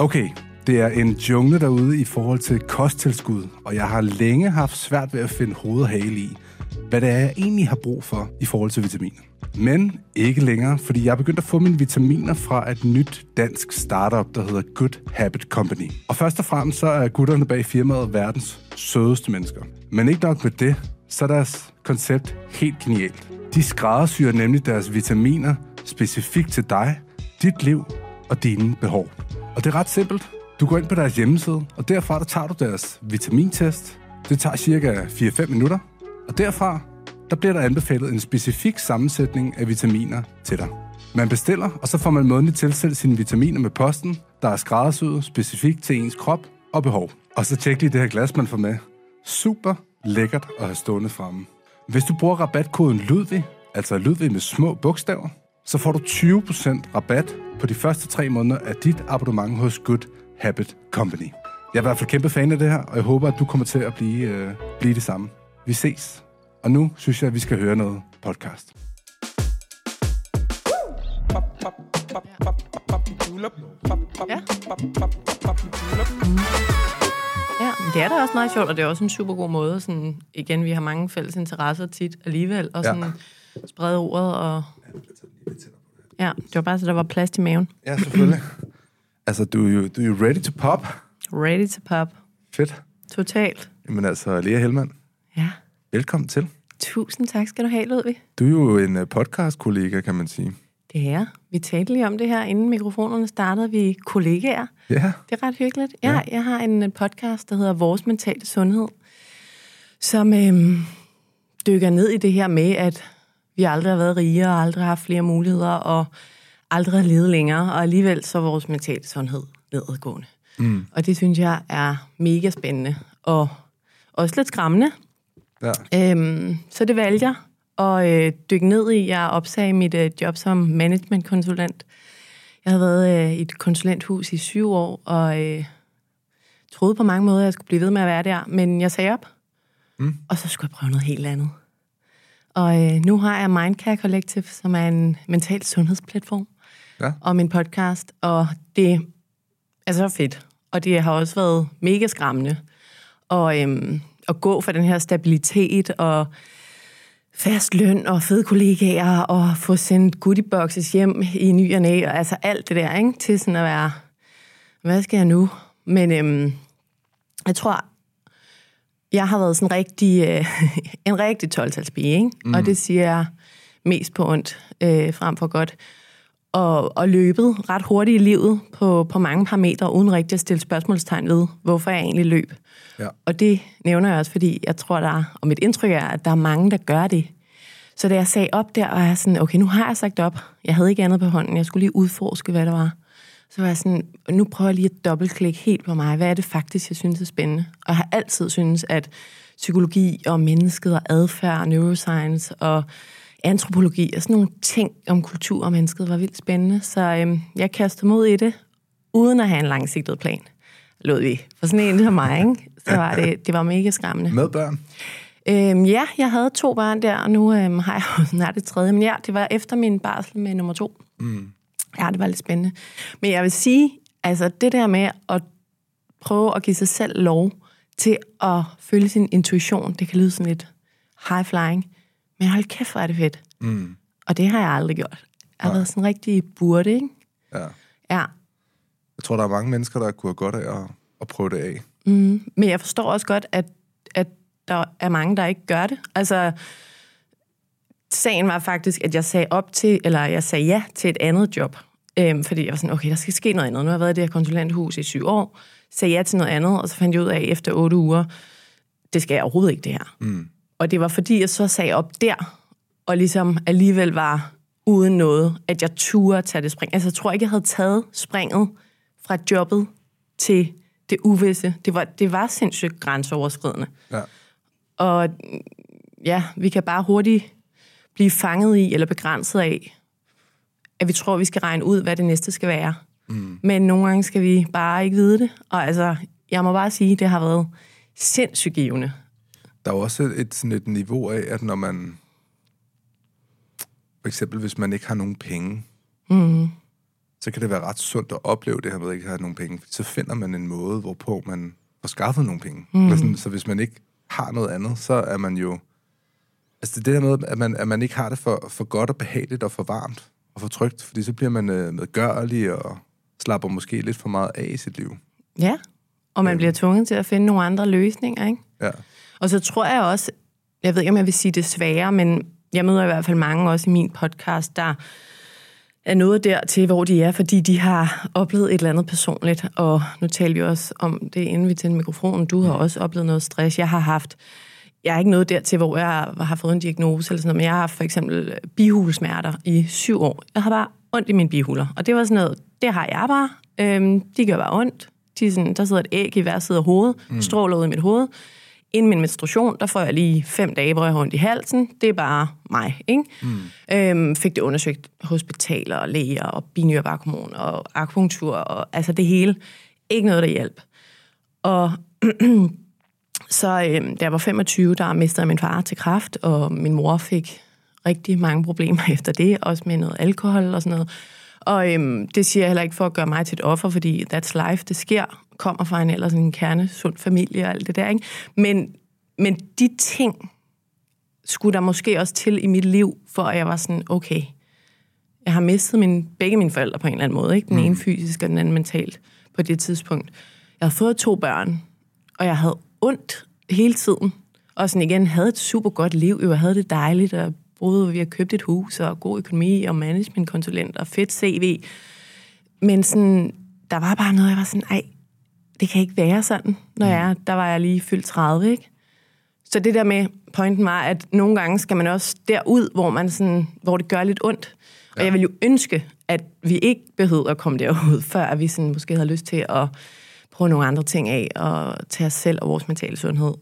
Okay, det er en jungle derude i forhold til kosttilskud, og jeg har længe haft svært ved at finde hoved og hale i, hvad det er, jeg egentlig har brug for i forhold til vitaminer. Men ikke længere, fordi jeg er begyndt at få mine vitaminer fra et nyt dansk startup, der hedder Good Habit Company. Og først og fremmest så er gutterne bag firmaet verdens sødeste mennesker. Men ikke nok med det, så er deres koncept helt genialt. De skræddersyrer nemlig deres vitaminer specifikt til dig, dit liv og dine behov. Og det er ret simpelt. Du går ind på deres hjemmeside, og derfra der tager du deres vitamintest. Det tager cirka 4-5 minutter. Og derfra der bliver der anbefalet en specifik sammensætning af vitaminer til dig. Man bestiller, og så får man månedligt tilsendt sine vitaminer med posten, der er skræddersyet specifikt til ens krop og behov. Og så tjek lige det her glas, man får med. Super lækkert at have stående fremme. Hvis du bruger rabatkoden Ludvig, altså Ludvig med små bogstaver, så får du 20% rabat på de første tre måneder af dit abonnement hos Good Habit Company. Jeg er i hvert fald kæmpe fan af det her, og jeg håber, at du kommer til at blive, øh, blive det samme. Vi ses. Og nu synes jeg, at vi skal høre noget podcast. Ja. Ja, det er da også meget sjovt, og det er også en super god måde. Sådan, igen, vi har mange fælles interesser tit alligevel, og sådan ja. sprede ordet. Og... Ja, det var bare så, der var plads til maven. Ja, selvfølgelig. altså, du er, jo, du er jo ready to pop. Ready to pop. Fedt. Totalt. Jamen altså, Lea Helmand, Ja. velkommen til. Tusind tak skal du have, Ludvig. Du er jo en øh, podcast-kollega, kan man sige. Det er. Vi talte lige om det her, inden mikrofonerne startede. Vi er kollegaer. Ja, Det er ret hyggeligt. Ja, ja. jeg har en øh, podcast, der hedder Vores Mentale Sundhed, som øhm, dykker ned i det her med, at vi aldrig har været rigere, og aldrig har haft flere muligheder, og aldrig har levet længere, og alligevel så er vores mentale sundhed nedadgående. Mm. Og det synes jeg er mega spændende, og også lidt skræmmende. ja. Øhm, så det valgte jeg at øh, dykke ned i. Jeg opsagde mit øh, job som managementkonsulent. Jeg havde været øh, i et konsulenthus i syv år, og øh, troede på mange måder, at jeg skulle blive ved med at være der. Men jeg sagde op, mm. og så skulle jeg prøve noget helt andet. Og øh, nu har jeg Mindcare Collective, som er en mental sundhedsplatform, Ja. og min podcast, og det er så fedt. Og det har også været mega skræmmende og, øhm, at gå for den her stabilitet og fast løn og fede kollegaer og få sendt goodieboxes hjem i ny og næ, og altså alt det der, ikke? til sådan at være, hvad skal jeg nu? Men øhm, jeg tror, jeg har været sådan rigtig, øh, en rigtig 12 ikke? Mm. Og det siger jeg mest på ondt øh, frem for godt. Og, og løbet ret hurtigt i livet på, på mange parametre, uden rigtig at stille spørgsmålstegn ved, hvorfor jeg egentlig løb. Ja. Og det nævner jeg også, fordi jeg tror, der er, og mit indtryk er, at der er mange, der gør det. Så da jeg sagde op der, og jeg sådan, okay, nu har jeg sagt op. Jeg havde ikke andet på hånden. Jeg skulle lige udforske, hvad det var. Så var jeg sådan, nu prøver jeg lige at dobbeltklikke helt på mig. Hvad er det faktisk, jeg synes er spændende? Og jeg har altid synes, at psykologi og mennesket og adfærd og neuroscience og antropologi og sådan nogle ting om kultur og mennesket var vildt spændende. Så øhm, jeg kastede mod i det, uden at have en langsigtet plan. Lod vi. For sådan en som mig, ikke? så var det, det var mega skræmmende. Med børn. Øhm, ja, jeg havde to børn der, og nu øhm, har jeg jo snart det tredje. Men ja, det var efter min barsel med nummer to. Mm. Ja, det var lidt spændende. Men jeg vil sige, altså det der med at prøve at give sig selv lov til at følge sin intuition, det kan lyde sådan lidt high flying, men hold kæft, hvor er det fedt. Mm. Og det har jeg aldrig gjort. Jeg har været sådan rigtig burde, ikke? Ja. Ja. Jeg tror, der er mange mennesker, der kunne have godt af at, at prøve det af. Mm. Men jeg forstår også godt, at, at der er mange, der ikke gør det. Altså, sagen var faktisk, at jeg sagde op til, eller jeg sagde ja til et andet job. Øhm, fordi jeg var sådan, okay, der skal ske noget andet. Nu har jeg været i det her konsulenthus i syv år, sagde ja til noget andet, og så fandt jeg ud af efter otte uger, det skal jeg overhovedet ikke det her. Mm. Og det var fordi, jeg så sagde op der, og ligesom alligevel var uden noget, at jeg turde tage det spring. Altså, jeg tror ikke, jeg havde taget springet fra jobbet til det uvisse. Det var, det var sindssygt grænseoverskridende. Ja. Og ja, vi kan bare hurtigt blive fanget i eller begrænset af, at vi tror, vi skal regne ud, hvad det næste skal være. Mm. Men nogle gange skal vi bare ikke vide det. Og altså, jeg må bare sige, det har været sindssygt givende. Der er jo også et, sådan et niveau af, at når man... For eksempel, hvis man ikke har nogen penge, Mm. så kan det være ret sundt at opleve det her med at ikke have nogen penge. Så finder man en måde, hvorpå man får skaffet nogle penge. Mm. Sådan, så hvis man ikke har noget andet, så er man jo... Altså det der med, at man, at man ikke har det for, for godt og behageligt og for varmt og for trygt, fordi så bliver man øh, medgørlig og slapper måske lidt for meget af i sit liv. Ja, og man bliver tvunget til at finde nogle andre løsninger, ikke? Ja. Og så tror jeg også, jeg ved ikke, om jeg vil sige det svære, men jeg møder i hvert fald mange også i min podcast, der er nået dertil, hvor de er, fordi de har oplevet et eller andet personligt. Og nu taler vi også om det, inden vi tændte mikrofonen. Du har også oplevet noget stress. Jeg har haft jeg er ikke nået dertil, hvor jeg har fået en diagnose eller sådan noget, men jeg har for eksempel bihulesmerter i syv år. Jeg har bare ondt i mine bihuler, og det var sådan noget, det har jeg bare. Øhm, de gør bare ondt. De sådan, der sidder et æg i hver side af hovedet, mm. stråler ud i mit hoved. Inden min menstruation, der får jeg lige fem dage, hvor jeg har ondt i halsen. Det er bare mig, ikke? Mm. Øhm, fik det undersøgt hospitaler og læger og binyrbarkhormon og akupunktur og altså det hele. Ikke noget, der hjælp. Og så øhm, da jeg var 25, der mistede min far til kraft, og min mor fik rigtig mange problemer efter det, også med noget alkohol og sådan noget. Og øhm, det siger jeg heller ikke for at gøre mig til et offer, fordi that's life, det sker, kommer fra en ellers en kerne, sund familie og alt det der, ikke? Men, men de ting skulle der måske også til i mit liv, for at jeg var sådan, okay, jeg har mistet min, begge mine forældre på en eller anden måde, ikke? Den mm. ene fysisk og den anden mentalt på det tidspunkt. Jeg havde fået to børn, og jeg havde ondt hele tiden. Og sådan igen, havde et super godt liv, jeg havde det dejligt, og boede, vi har købt et hus, og god økonomi, og managementkonsulent, og fedt CV. Men sådan, der var bare noget, jeg var sådan, ej, det kan ikke være sådan, når mm. jeg der var jeg lige fyldt 30, ikke? Så det der med, pointen var, at nogle gange skal man også derud, hvor, man sådan, hvor det gør lidt ondt. Ja. Og jeg vil jo ønske, at vi ikke behøvede at komme derud, før vi sådan måske havde lyst til at prøve nogle andre ting af, og tage os selv og vores mentale sundhed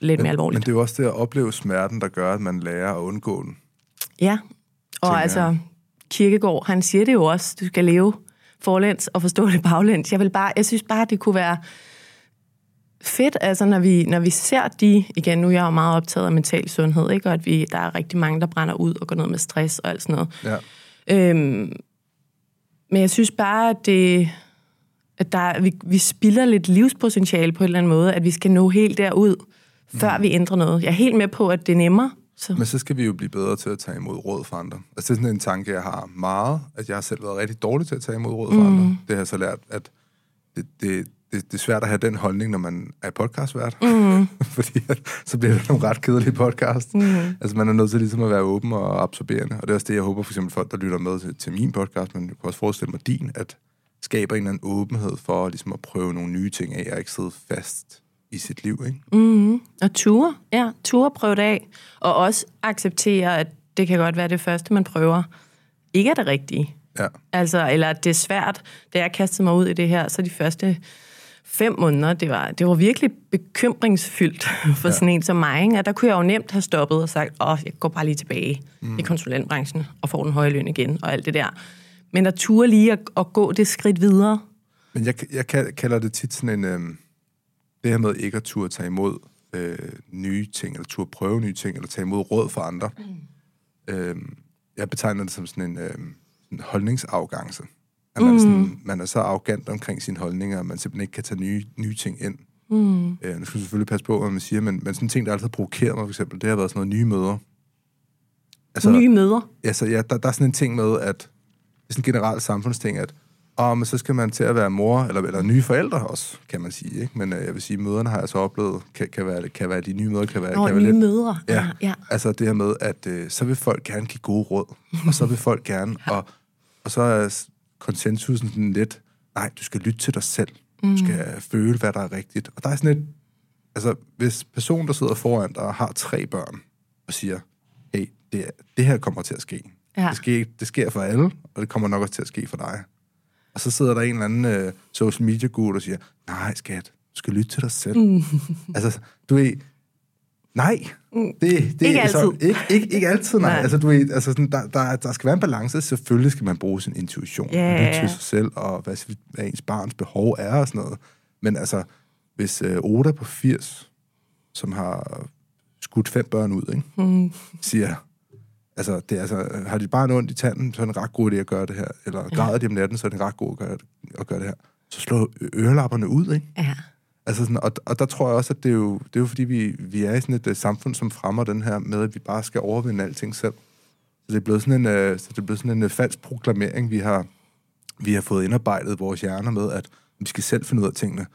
lidt men, mere alvorligt. Men det er jo også det at opleve smerten, der gør, at man lærer at undgå den. Ja, og altså, Kirkegaard, han siger det jo også, du skal leve forlæns og forstå det baglæns. Jeg, vil bare, jeg synes bare, det kunne være fedt, altså når vi, når vi ser de, igen nu er jeg jo meget optaget af mental sundhed, ikke? og at vi, der er rigtig mange, der brænder ud og går ned med stress og alt sådan noget. Ja. Øhm, men jeg synes bare, at det, at der, vi, vi spilder lidt livspotentiale på en eller anden måde, at vi skal nå helt derud, før mm. vi ændrer noget. Jeg er helt med på, at det er nemmere. Så. Men så skal vi jo blive bedre til at tage imod råd fra andre. Altså det er sådan en tanke, jeg har meget, at jeg har selv været rigtig dårlig til at tage imod råd fra mm. andre. Det har jeg så lært, at det, det, det, det er svært at have den holdning, når man er podcastvært. Mm. Fordi at, så bliver det nogle ret kedelige podcast. Mm. Altså man er nødt til ligesom at være åben og absorberende. Og det er også det, jeg håber for eksempel folk, der lytter med til, til min podcast, men jeg kan også forestille mig din, at skaber en eller anden åbenhed for ligesom at prøve nogle nye ting af, og ikke sidde fast i sit liv, ikke? Mm-hmm. Og ture, ja, ture prøve det af, og også acceptere, at det kan godt være det første, man prøver, ikke er det rigtige. Ja. Altså, eller det er svært. Da jeg kastede mig ud i det her, så de første fem måneder, det var, det var virkelig bekymringsfyldt for ja. sådan en som mig. Ikke? At der kunne jeg jo nemt have stoppet og sagt, åh, jeg går bare lige tilbage mm. i konsulentbranchen og får den høje løn igen og alt det der. Men at ture lige at, at gå det skridt videre. Men jeg, jeg kalder det tit sådan en... Øh, det her med ikke at turde tage imod øh, nye ting, eller turde prøve nye ting, eller tage imod råd fra andre. Mm. Øh, jeg betegner det som sådan en, øh, en holdningsafgangse. At man, mm. sådan, man er så arrogant omkring sine holdninger, at man simpelthen ikke kan tage nye, nye ting ind. Mm. Øh, nu skal du selvfølgelig passe på, hvad man siger, men, men sådan en ting, der altid provokerer mig, for eksempel, det har været sådan noget nye møder. Altså, nye møder? Altså, ja, der, der er sådan en ting med, at er sådan en generel samfundsting, at og men så skal man til at være mor, eller, eller nye forældre også, kan man sige. Ikke? Men øh, jeg vil sige, møderne har jeg så oplevet, kan, kan, være, kan være de nye mødre, kan være, Nå, kan nye være lidt... mødre. Ja, ja, ja. Altså det her med, at øh, så vil folk gerne give gode råd, og så vil folk gerne, ja. og, og så er konsensusen sådan lidt, nej, du skal lytte til dig selv. Mm. Du skal føle, hvad der er rigtigt. Og der er sådan et, altså hvis personen, der sidder foran dig, har tre børn, og siger, hey, det, det her kommer til at ske. Ja. Det, sker, det sker for alle, og det kommer nok også til at ske for dig og så sidder der en eller anden øh, social media guru og siger, nej skat, du skal lytte til dig selv. Mm. altså, du ved, nej. Mm. Det, det, ikke altid. Så, ikke, ikke, ikke altid, nej. nej. Altså, du ved, altså, sådan, der, der, der skal være en balance. Selvfølgelig skal man bruge sin intuition. Yeah. Lytte til sig selv, og hvad, hvad ens barns behov er og sådan noget. Men altså, hvis øh, Oda på 80, som har skudt fem børn ud, ikke, mm. siger, Altså, det, altså, har de bare ondt i tanden, så er det en ret god idé at gøre det her. Eller græder de om natten, så er det en ret god at gøre, at gøre det her. Så slå ørelapperne ud, ikke? Ja. Altså sådan, og, og der tror jeg også, at det er jo, det er jo fordi, vi, vi er i sådan et uh, samfund, som fremmer den her med, at vi bare skal overvinde alting selv. Så det er blevet sådan en, uh, så det er blevet sådan en uh, falsk proklamering, vi har, vi har fået indarbejdet vores hjerner med, at vi skal selv finde ud af tingene.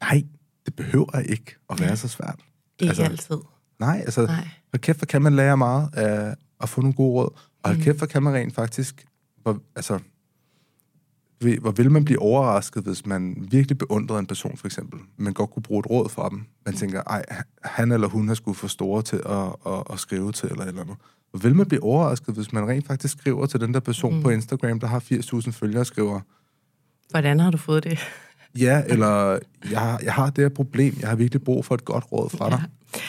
Nej, det behøver ikke at være så svært. Ikke altså, altid. Nej, altså, Nej. hvor kæft, hvor kan man lære meget af at få nogle gode råd. Og mm. kæft, hvor kan man rent faktisk, hvor, altså, ved, hvor vil man blive overrasket, hvis man virkelig beundrede en person, for eksempel, men godt kunne bruge et råd fra dem. Man tænker, ej, han eller hun har skulle for store til at, at, at skrive til, eller eller andet. Hvor vil man blive overrasket, hvis man rent faktisk skriver til den der person mm. på Instagram, der har 80.000 følgere, og skriver... Hvordan har du fået det? Ja, eller jeg, jeg har det her problem, jeg har virkelig brug for et godt råd fra dig.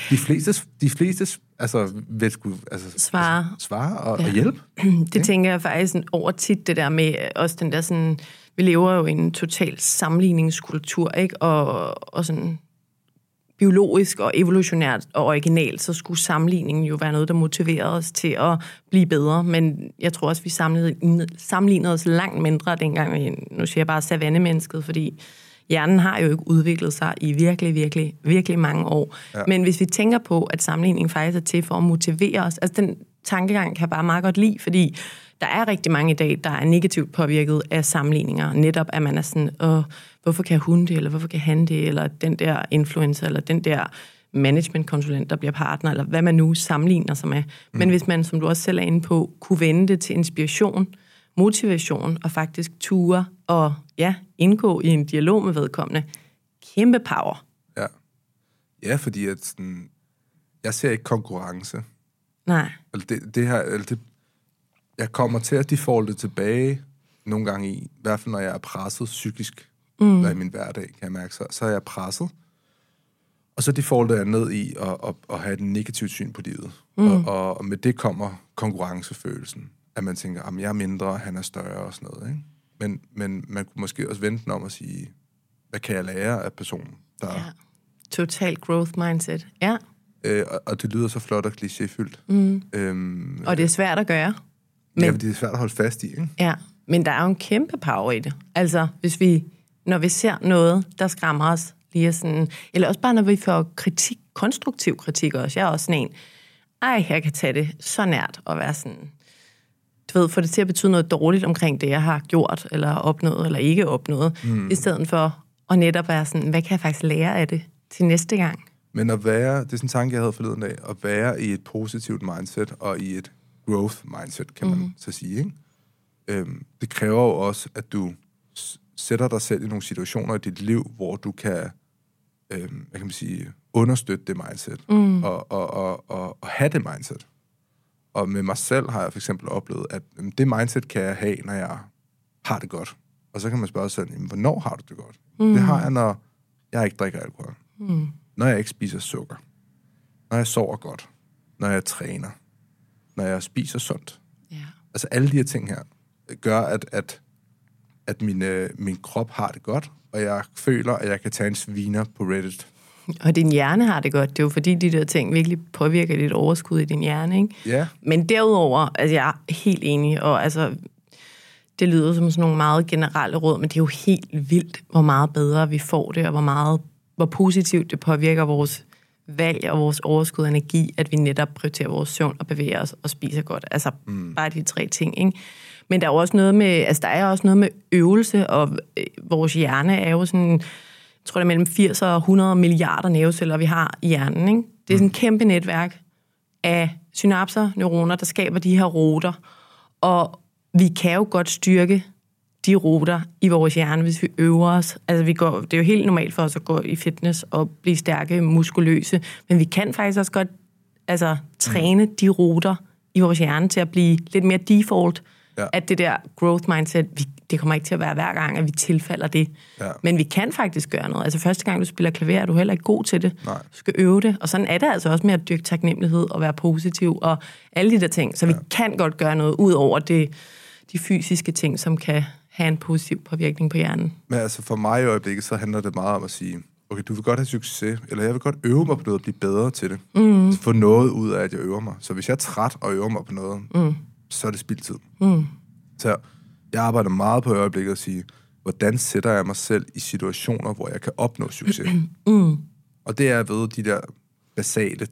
De fleste, de fleste altså, vil skulle altså, svare, altså, svare og, ja. og hjælpe. Det ja. tænker jeg faktisk over tit, det der med også den der sådan, vi lever jo i en total sammenligningskultur, ikke? Og, og sådan biologisk og evolutionært og originalt, så skulle sammenligningen jo være noget, der motiverede os til at blive bedre. Men jeg tror også, vi sammenlignede, sammenlignede os langt mindre dengang. Nu siger jeg bare savannemennesket, fordi hjernen har jo ikke udviklet sig i virkelig, virkelig, virkelig mange år. Ja. Men hvis vi tænker på, at sammenligningen faktisk er til for at motivere os, altså den tankegang kan jeg bare meget godt lide, fordi der er rigtig mange i dag, der er negativt påvirket af sammenligninger. Netop at man er sådan, Åh, hvorfor kan hun det, eller hvorfor kan han det, eller den der influencer, eller den der managementkonsulent, der bliver partner, eller hvad man nu sammenligner sig med. Mm. Men hvis man, som du også selv er inde på, kunne vende det til inspiration, motivation og faktisk ture og ja, indgå i en dialog med vedkommende. Kæmpe power. Ja. Ja, fordi at sådan, jeg ser ikke konkurrence. Nej. Eller det, det her, eller det, jeg kommer til at defaulte tilbage nogle gange i, i hvert fald når jeg er presset psykisk, mm. i min hverdag, kan jeg mærke, så, så er jeg presset. Og så defaulter jeg ned i at, at, at have et negativt syn på livet. Mm. Og, og med det kommer konkurrencefølelsen at man tænker, at jeg er mindre, han er større og sådan noget. Ikke? Men, men man kunne måske også vente om at sige, hvad kan jeg lære af personen? Der... Ja. Total growth mindset, ja. Øh, og, og det lyder så flot og klichéfyldt. Mm. Øhm, og det er svært at gøre. Men, ja, det er svært at holde fast i, ikke? Ja, men der er jo en kæmpe power i det. Altså, hvis vi, når vi ser noget, der skræmmer os, lige sådan, eller også bare når vi får kritik, konstruktiv kritik også. Jeg er også sådan en, ej, jeg kan tage det så nært og være sådan, du ved, få det til at betyde noget dårligt omkring det, jeg har gjort, eller opnået, eller ikke opnået, mm. i stedet for at netop være sådan, hvad kan jeg faktisk lære af det til næste gang? Men at være, det er sådan en tanke, jeg havde forleden af, at være i et positivt mindset og i et growth mindset, kan man mm. så sige, ikke? Øhm, det kræver jo også, at du sætter dig selv i nogle situationer i dit liv, hvor du kan, øhm, hvad kan man sige, understøtte det mindset, mm. og, og, og, og, og have det mindset. Og med mig selv har jeg for eksempel oplevet, at det mindset kan jeg have, når jeg har det godt. Og så kan man spørge sig selv, hvornår har du det godt? Mm. Det har jeg, når jeg ikke drikker alkohol. Mm. Når jeg ikke spiser sukker. Når jeg sover godt. Når jeg træner. Når jeg spiser sundt. Yeah. Altså alle de her ting her gør, at, at, at min, øh, min krop har det godt, og jeg føler, at jeg kan tage en sviner på Reddit og din hjerne har det godt. Det er jo fordi, de der ting virkelig påvirker dit overskud i din hjerne, ikke? Ja. Men derudover, altså jeg er helt enig, og altså, det lyder som sådan nogle meget generelle råd, men det er jo helt vildt, hvor meget bedre vi får det, og hvor meget, hvor positivt det påvirker vores valg og vores overskud og energi, at vi netop prioriterer vores søvn og bevæger os og spiser godt. Altså mm. bare de tre ting, ikke? Men der er også noget med, altså der er også noget med øvelse, og øh, vores hjerne er jo sådan tror det er mellem 80 og 100 milliarder nerveceller, vi har i hjernen. Ikke? Det er sådan et kæmpe netværk af synapser, neuroner, der skaber de her ruter. Og vi kan jo godt styrke de ruter i vores hjerne, hvis vi øver os. Altså, vi går, det er jo helt normalt for os at gå i fitness og blive stærke, muskuløse, men vi kan faktisk også godt altså, træne de ruter i vores hjerne til at blive lidt mere default, ja. at det der growth mindset, vi det kommer ikke til at være hver gang, at vi tilfalder det. Ja. Men vi kan faktisk gøre noget. Altså første gang, du spiller klaver, er du heller ikke god til det. Nej. Du skal øve det. Og sådan er det altså også med at dyrke taknemmelighed og være positiv og alle de der ting. Så ja. vi kan godt gøre noget ud over det, de fysiske ting, som kan have en positiv påvirkning på hjernen. Men altså for mig i øjeblikket, så handler det meget om at sige, okay, du vil godt have succes, eller jeg vil godt øve mig på noget og blive bedre til det. Mm. Få noget ud af, at jeg øver mig. Så hvis jeg er træt og øver mig på noget, mm. så er det spildtid. Mm. Så jeg arbejder meget på i øjeblikket at sige, hvordan sætter jeg mig selv i situationer, hvor jeg kan opnå succes. Mm. Og det er ved de der basale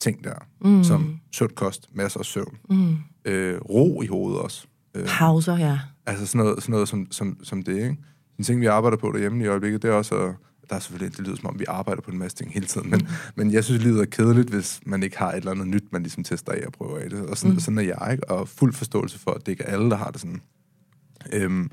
ting der, mm. som sund kost, masser af søvn, mm. øh, ro i hovedet også. Øh, Pauser, ja. Altså sådan noget, sådan noget som, som, som det, ikke? En ting, vi arbejder på derhjemme i øjeblikket, det er også at, der er selvfølgelig, det lyder som om, vi arbejder på en masse ting hele tiden, men, mm. men jeg synes, livet er kedeligt, hvis man ikke har et eller andet nyt, man ligesom tester af og prøver af det. Og sådan, mm. sådan er jeg, ikke? Og fuld forståelse for, at det ikke er alle, der har det sådan. Øhm,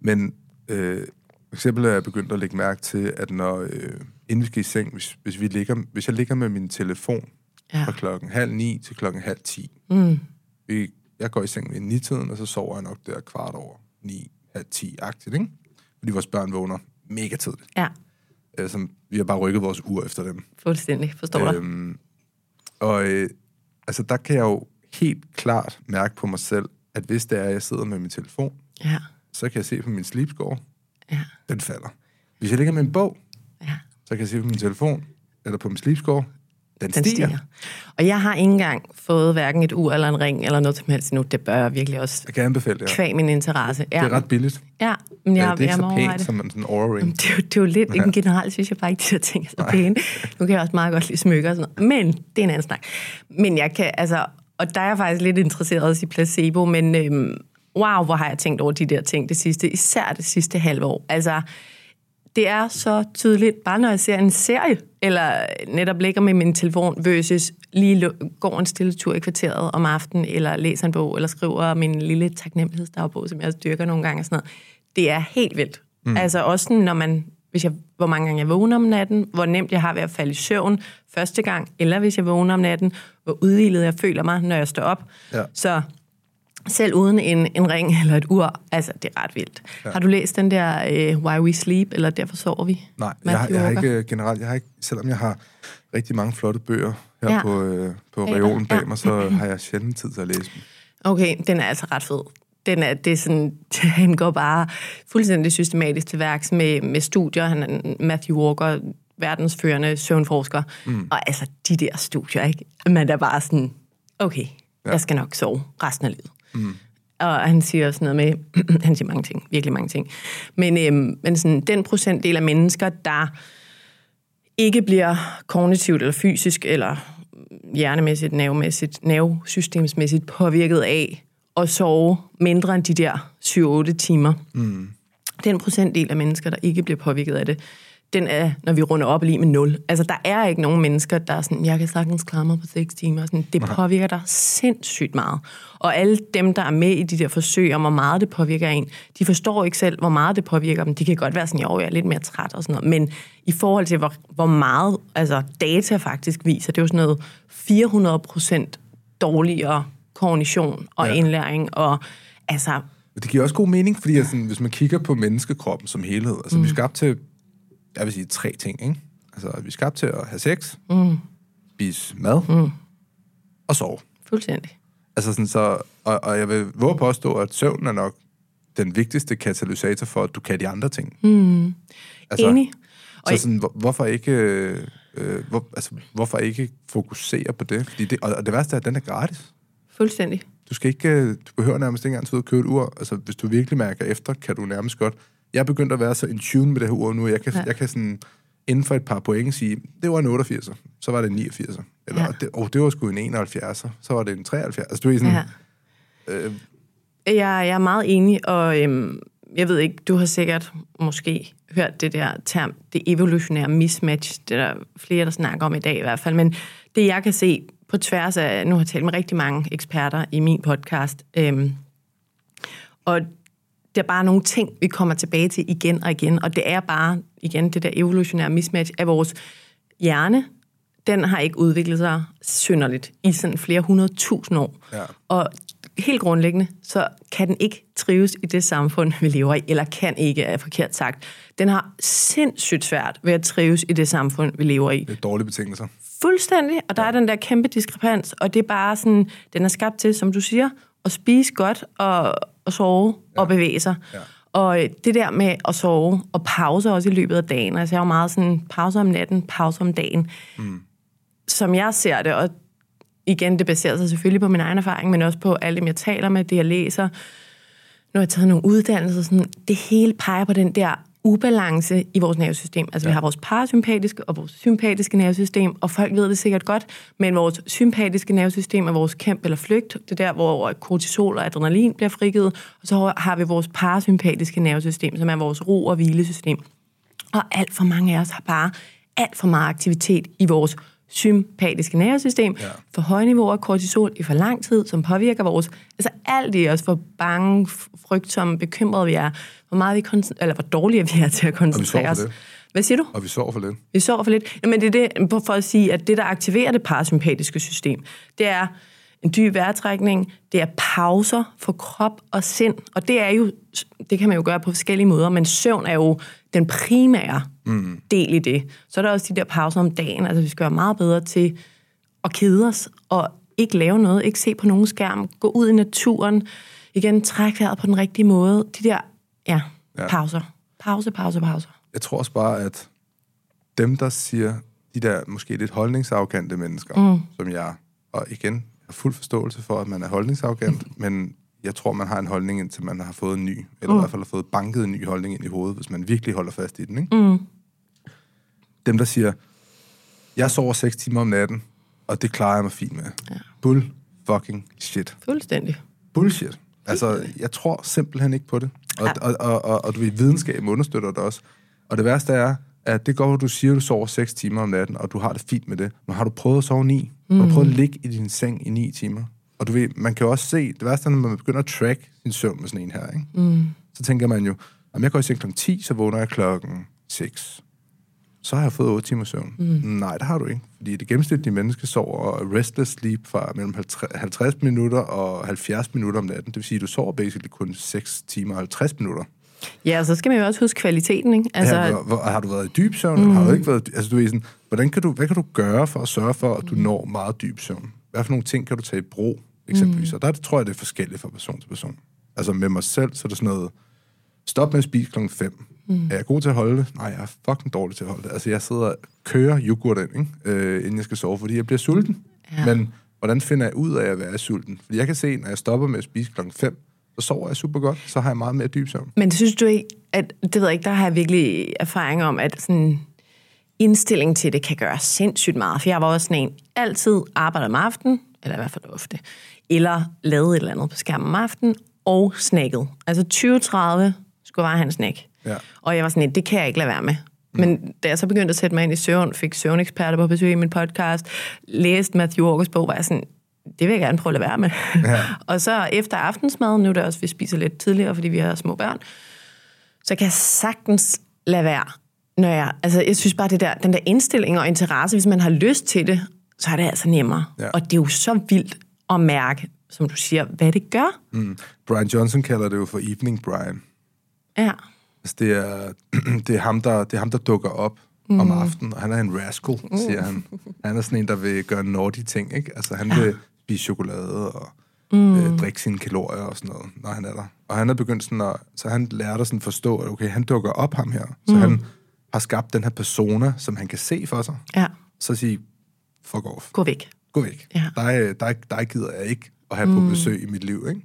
men øh, for eksempel er jeg begyndt at lægge mærke til, at når, øh, inden vi skal i seng, hvis, hvis, vi ligger, hvis jeg ligger med min telefon ja. fra klokken halv ni til klokken halv ti, mm. vi, jeg går i seng ved ni-tiden, og så sover jeg nok der kvart over ni, halv ti-agtigt, ikke? Fordi vores børn vågner mega tidligt. Ja. Øh, som, vi har bare rykket vores ur efter dem. Fuldstændig, forstår øhm, dig. Og øh, altså, der kan jeg jo helt klart mærke på mig selv, at hvis det er, at jeg sidder med min telefon, ja. så kan jeg se på min sleep score, ja. den falder. Hvis jeg ligger med en bog, ja. så kan jeg se på min telefon, eller på min sleep score, den, den stiger. stiger. Og jeg har ikke engang fået hverken et ur eller en ring eller noget som helst nu. Det bør jeg virkelig også jeg kan anbefale det, ja. kvæg min interesse. Ja. Det er ret billigt. Ja, men jeg, ja, det er ikke jeg så pænt det. som en sådan aura ring. Det, er, det er jo lidt, ja. generelt synes jeg bare ikke, de her ting er så pæne. Nu kan jeg også meget godt lide smykker og sådan noget. Men det er en anden snak. Men jeg kan, altså, og der er jeg faktisk lidt interesseret i placebo, men øhm, wow, hvor har jeg tænkt over de der ting det sidste, især det sidste halve år. Altså, det er så tydeligt, bare når jeg ser en serie, eller netop ligger med min telefon, versus lige går en stille tur i kvarteret om aftenen, eller læser en bog, eller skriver min lille taknemmelighedsdagbog, som jeg styrker nogle gange og sådan noget. Det er helt vildt. Mm. Altså også når man, hvis jeg, hvor mange gange jeg vågner om natten, hvor nemt jeg har ved at falde i søvn første gang, eller hvis jeg vågner om natten, hvor udvildet jeg føler mig, når jeg står op. Ja. Så selv uden en, en ring eller et ur. Altså, det er ret vildt. Ja. Har du læst den der uh, Why We Sleep, eller Derfor sover vi? Nej, jeg har, jeg har ikke generelt, jeg har ikke, selvom jeg har rigtig mange flotte bøger her ja. på, uh, på reolen bag ja. mig, så har jeg sjældent tid til at læse dem. Okay, den er altså ret fed. Den er, det er sådan, han går bare fuldstændig systematisk til værks med, med studier. Han er Matthew Walker, verdensførende søvnforsker. Mm. Og altså, de der studier, ikke? Man er bare sådan, okay, ja. jeg skal nok sove resten af livet. Mm. Og han siger også noget med, han siger mange ting, virkelig mange ting. Men, øhm, men sådan, den procentdel af mennesker, der ikke bliver kognitivt eller fysisk eller hjernemæssigt, nervemæssigt, nervesystemsmæssigt påvirket af at sove mindre end de der 7-8 timer. Mm. Den procentdel af mennesker, der ikke bliver påvirket af det, den er, når vi runder op lige med 0. Altså, der er ikke nogen mennesker, der er sådan, jeg kan sagtens klare mig på 6 timer. Sådan, det påvirker dig sindssygt meget. Og alle dem, der er med i de der forsøg om, hvor meget det påvirker en, de forstår ikke selv, hvor meget det påvirker dem. De kan godt være sådan, jo, jeg er lidt mere træt og sådan noget. Men i forhold til, hvor, hvor meget altså, data faktisk viser, det er jo sådan noget 400 procent dårligere kognition og ja. indlæring. Og altså, det giver også god mening, fordi altså, hvis man kigger på menneskekroppen som helhed, altså mm. vi er skabt til jeg vil sige tre ting, ikke? Altså, vi er skabt til at have sex, mm. spise mad mm. og sove. Fuldstændig. Altså sådan så, og, og jeg vil våge påstå, at søvn er nok den vigtigste katalysator for, at du kan de andre ting. Mm. Altså, Enig. Så sådan, hvor, hvorfor ikke... Øh, hvor, altså, hvorfor ikke fokusere på det? Fordi det? Og det værste er, at den er gratis. Fuldstændig. Du skal ikke, øh, du behøver nærmest ikke engang og købe et ur. Altså, hvis du virkelig mærker efter, kan du nærmest godt jeg er begyndt at være så in tune med det her ur nu. Jeg kan, ja. jeg kan sådan inden for et par point sige, det var en 88'er, så var det en 89'er. Eller, ja. det, oh, det var sgu en 71'er, så var det en 73'er. Altså, du er sådan... Ja. Øh, jeg, jeg er meget enig, og øhm, jeg ved ikke, du har sikkert måske hørt det der term, det evolutionære mismatch, det er der flere, der snakker om i dag i hvert fald, men det jeg kan se på tværs af, nu har jeg talt med rigtig mange eksperter i min podcast, øhm, og det er bare nogle ting, vi kommer tilbage til igen og igen, og det er bare, igen, det der evolutionære mismatch af vores hjerne, den har ikke udviklet sig synderligt i sådan flere hundrede tusind år. Ja. Og helt grundlæggende, så kan den ikke trives i det samfund, vi lever i, eller kan ikke, er forkert sagt. Den har sindssygt svært ved at trives i det samfund, vi lever i. Det er dårlige betingelser. Fuldstændig, og der er den der kæmpe diskrepans, og det er bare sådan, den er skabt til, som du siger, at spise godt og, at sove ja. og bevæge sig. Ja. Og øh, det der med at sove og pause også i løbet af dagen, altså jeg er jo meget sådan, pause om natten, pause om dagen. Mm. Som jeg ser det, og igen, det baserer sig selvfølgelig på min egen erfaring, men også på alle dem, jeg taler med, det jeg læser, nu har jeg taget nogle uddannelser, sådan, det hele peger på den der ubalance i vores nervesystem. Altså ja. vi har vores parasympatiske og vores sympatiske nervesystem, og folk ved det sikkert godt, men vores sympatiske nervesystem er vores kæmp eller flygt. Det er der, hvor kortisol og adrenalin bliver frigivet, og så har vi vores parasympatiske nervesystem, som er vores ro- og hvilesystem. Og alt for mange af os har bare alt for meget aktivitet i vores sympatiske nervesystem, ja. for høje niveauer af kortisol i for lang tid, som påvirker vores... Altså alt i os, hvor bange, frygtsomme, bekymrede vi er, hvor, meget vi eller hvor dårlige vi er til at koncentrere os. Hvad siger du? Og vi sover for lidt. Vi sover for lidt. Jamen det er det, for at sige, at det, der aktiverer det parasympatiske system, det er en dyb vejrtrækning, det er pauser for krop og sind, og det er jo, det kan man jo gøre på forskellige måder, men søvn er jo den primære mm. del i det. Så er der også de der pauser om dagen, altså vi skal være meget bedre til at kede os, og ikke lave noget, ikke se på nogen skærm, gå ud i naturen, igen trække vejret på den rigtige måde, de der, ja, ja. pauser. Pause, pause, pause. Jeg tror også bare, at dem, der siger, de der måske lidt holdningsafgante mennesker, mm. som jeg, og igen, har fuld forståelse for, at man er holdningsarrogant, mm. men jeg tror, man har en holdning, indtil man har fået en ny, eller mm. i hvert fald har fået banket en ny holdning ind i hovedet, hvis man virkelig holder fast i den. Ikke? Mm. Dem, der siger, jeg sover 6 timer om natten, og det klarer jeg mig fint med. Ja. Bull fucking shit. Fuldstændig. Bullshit. Altså, jeg tror simpelthen ikke på det. Og, ja. og, og, og, og du ved, videnskab understøtter det også. Og det værste er, at det går, at du siger, at du sover 6 timer om natten, og du har det fint med det. Men har du prøvet at sove 9? Mm. Har du prøvet at ligge i din seng i 9 timer? Og du ved, man kan jo også se, det værste er, når man begynder at track sin søvn med sådan en her, ikke? Mm. så tænker man jo, om jeg går i seng kl. 10, så vågner jeg klokken 6. Så har jeg fået 8 timer søvn. Mm. Nej, det har du ikke. Fordi det gennemsnitlige menneske sover restless sleep fra mellem 50 minutter og 70 minutter om natten. Det vil sige, at du sover basically kun 6 timer og 50 minutter. Ja, så skal man jo også huske kvaliteten, ikke? Altså... Ja, hvor, har du været i dyb søvn? Mm. Har du ikke været... Altså, du er sådan, hvordan kan du, hvad kan du gøre for at sørge for, at du mm. når meget dyb søvn? Hvad for nogle ting kan du tage i brug, eksempelvis? Mm. Og der tror jeg, det er forskelligt fra person til person. Altså med mig selv, så er det sådan noget, stop med at spise klokken 5. Mm. Er jeg god til at holde det? Nej, jeg er fucking dårlig til at holde det. Altså, jeg sidder og kører yoghurt ind, ikke? Øh, inden jeg skal sove, fordi jeg bliver sulten. Ja. Men hvordan finder jeg ud af at være sulten? Fordi jeg kan se, når jeg stopper med at spise klokken 5, så sover jeg super godt, så har jeg meget mere dyb søvn. Men synes du ikke, at, det ved jeg ikke, der har jeg virkelig erfaring om, at sådan indstilling til det kan gøre sindssygt meget. For jeg var også sådan en, altid arbejder om aftenen, eller i hvert fald ofte, eller lavede et eller andet på skærmen om aftenen, og snakket. Altså 20-30 skulle bare have en snack. Ja. Og jeg var sådan det kan jeg ikke lade være med. Men da jeg så begyndte at sætte mig ind i søvn, fik søvneksperter på besøg i min podcast, læste Matthew August bog, var jeg sådan, det vil jeg gerne prøve at lade være med. Ja. og så efter aftensmad, nu er det også, vi spiser lidt tidligere, fordi vi har små børn, så kan jeg sagtens lade være. Når jeg, altså, jeg synes bare, det der, den der indstilling og interesse, hvis man har lyst til det, så er det altså nemmere. Ja. Og det er jo så vildt at mærke, som du siger, hvad det gør. Mm. Brian Johnson kalder det jo for Evening Brian. Ja. Altså, det, er, det, er ham, der, det er ham, der dukker op mm. om aftenen, og han er en rascal, siger han. Han er sådan en, der vil gøre naughty ting, ikke? Altså, han ja. vil spise chokolade og mm. øh, drikke sine kalorier og sådan noget, når han er der. Og han er begyndt sådan at, så han lærer at sådan forstå, at okay, han dukker op ham her. Så mm. han har skabt den her persona, som han kan se for sig. Ja. Så sige, fuck off. Gå væk. Gå væk. Ja. Dig, dig, dig gider jeg ikke at have mm. på besøg i mit liv, ikke?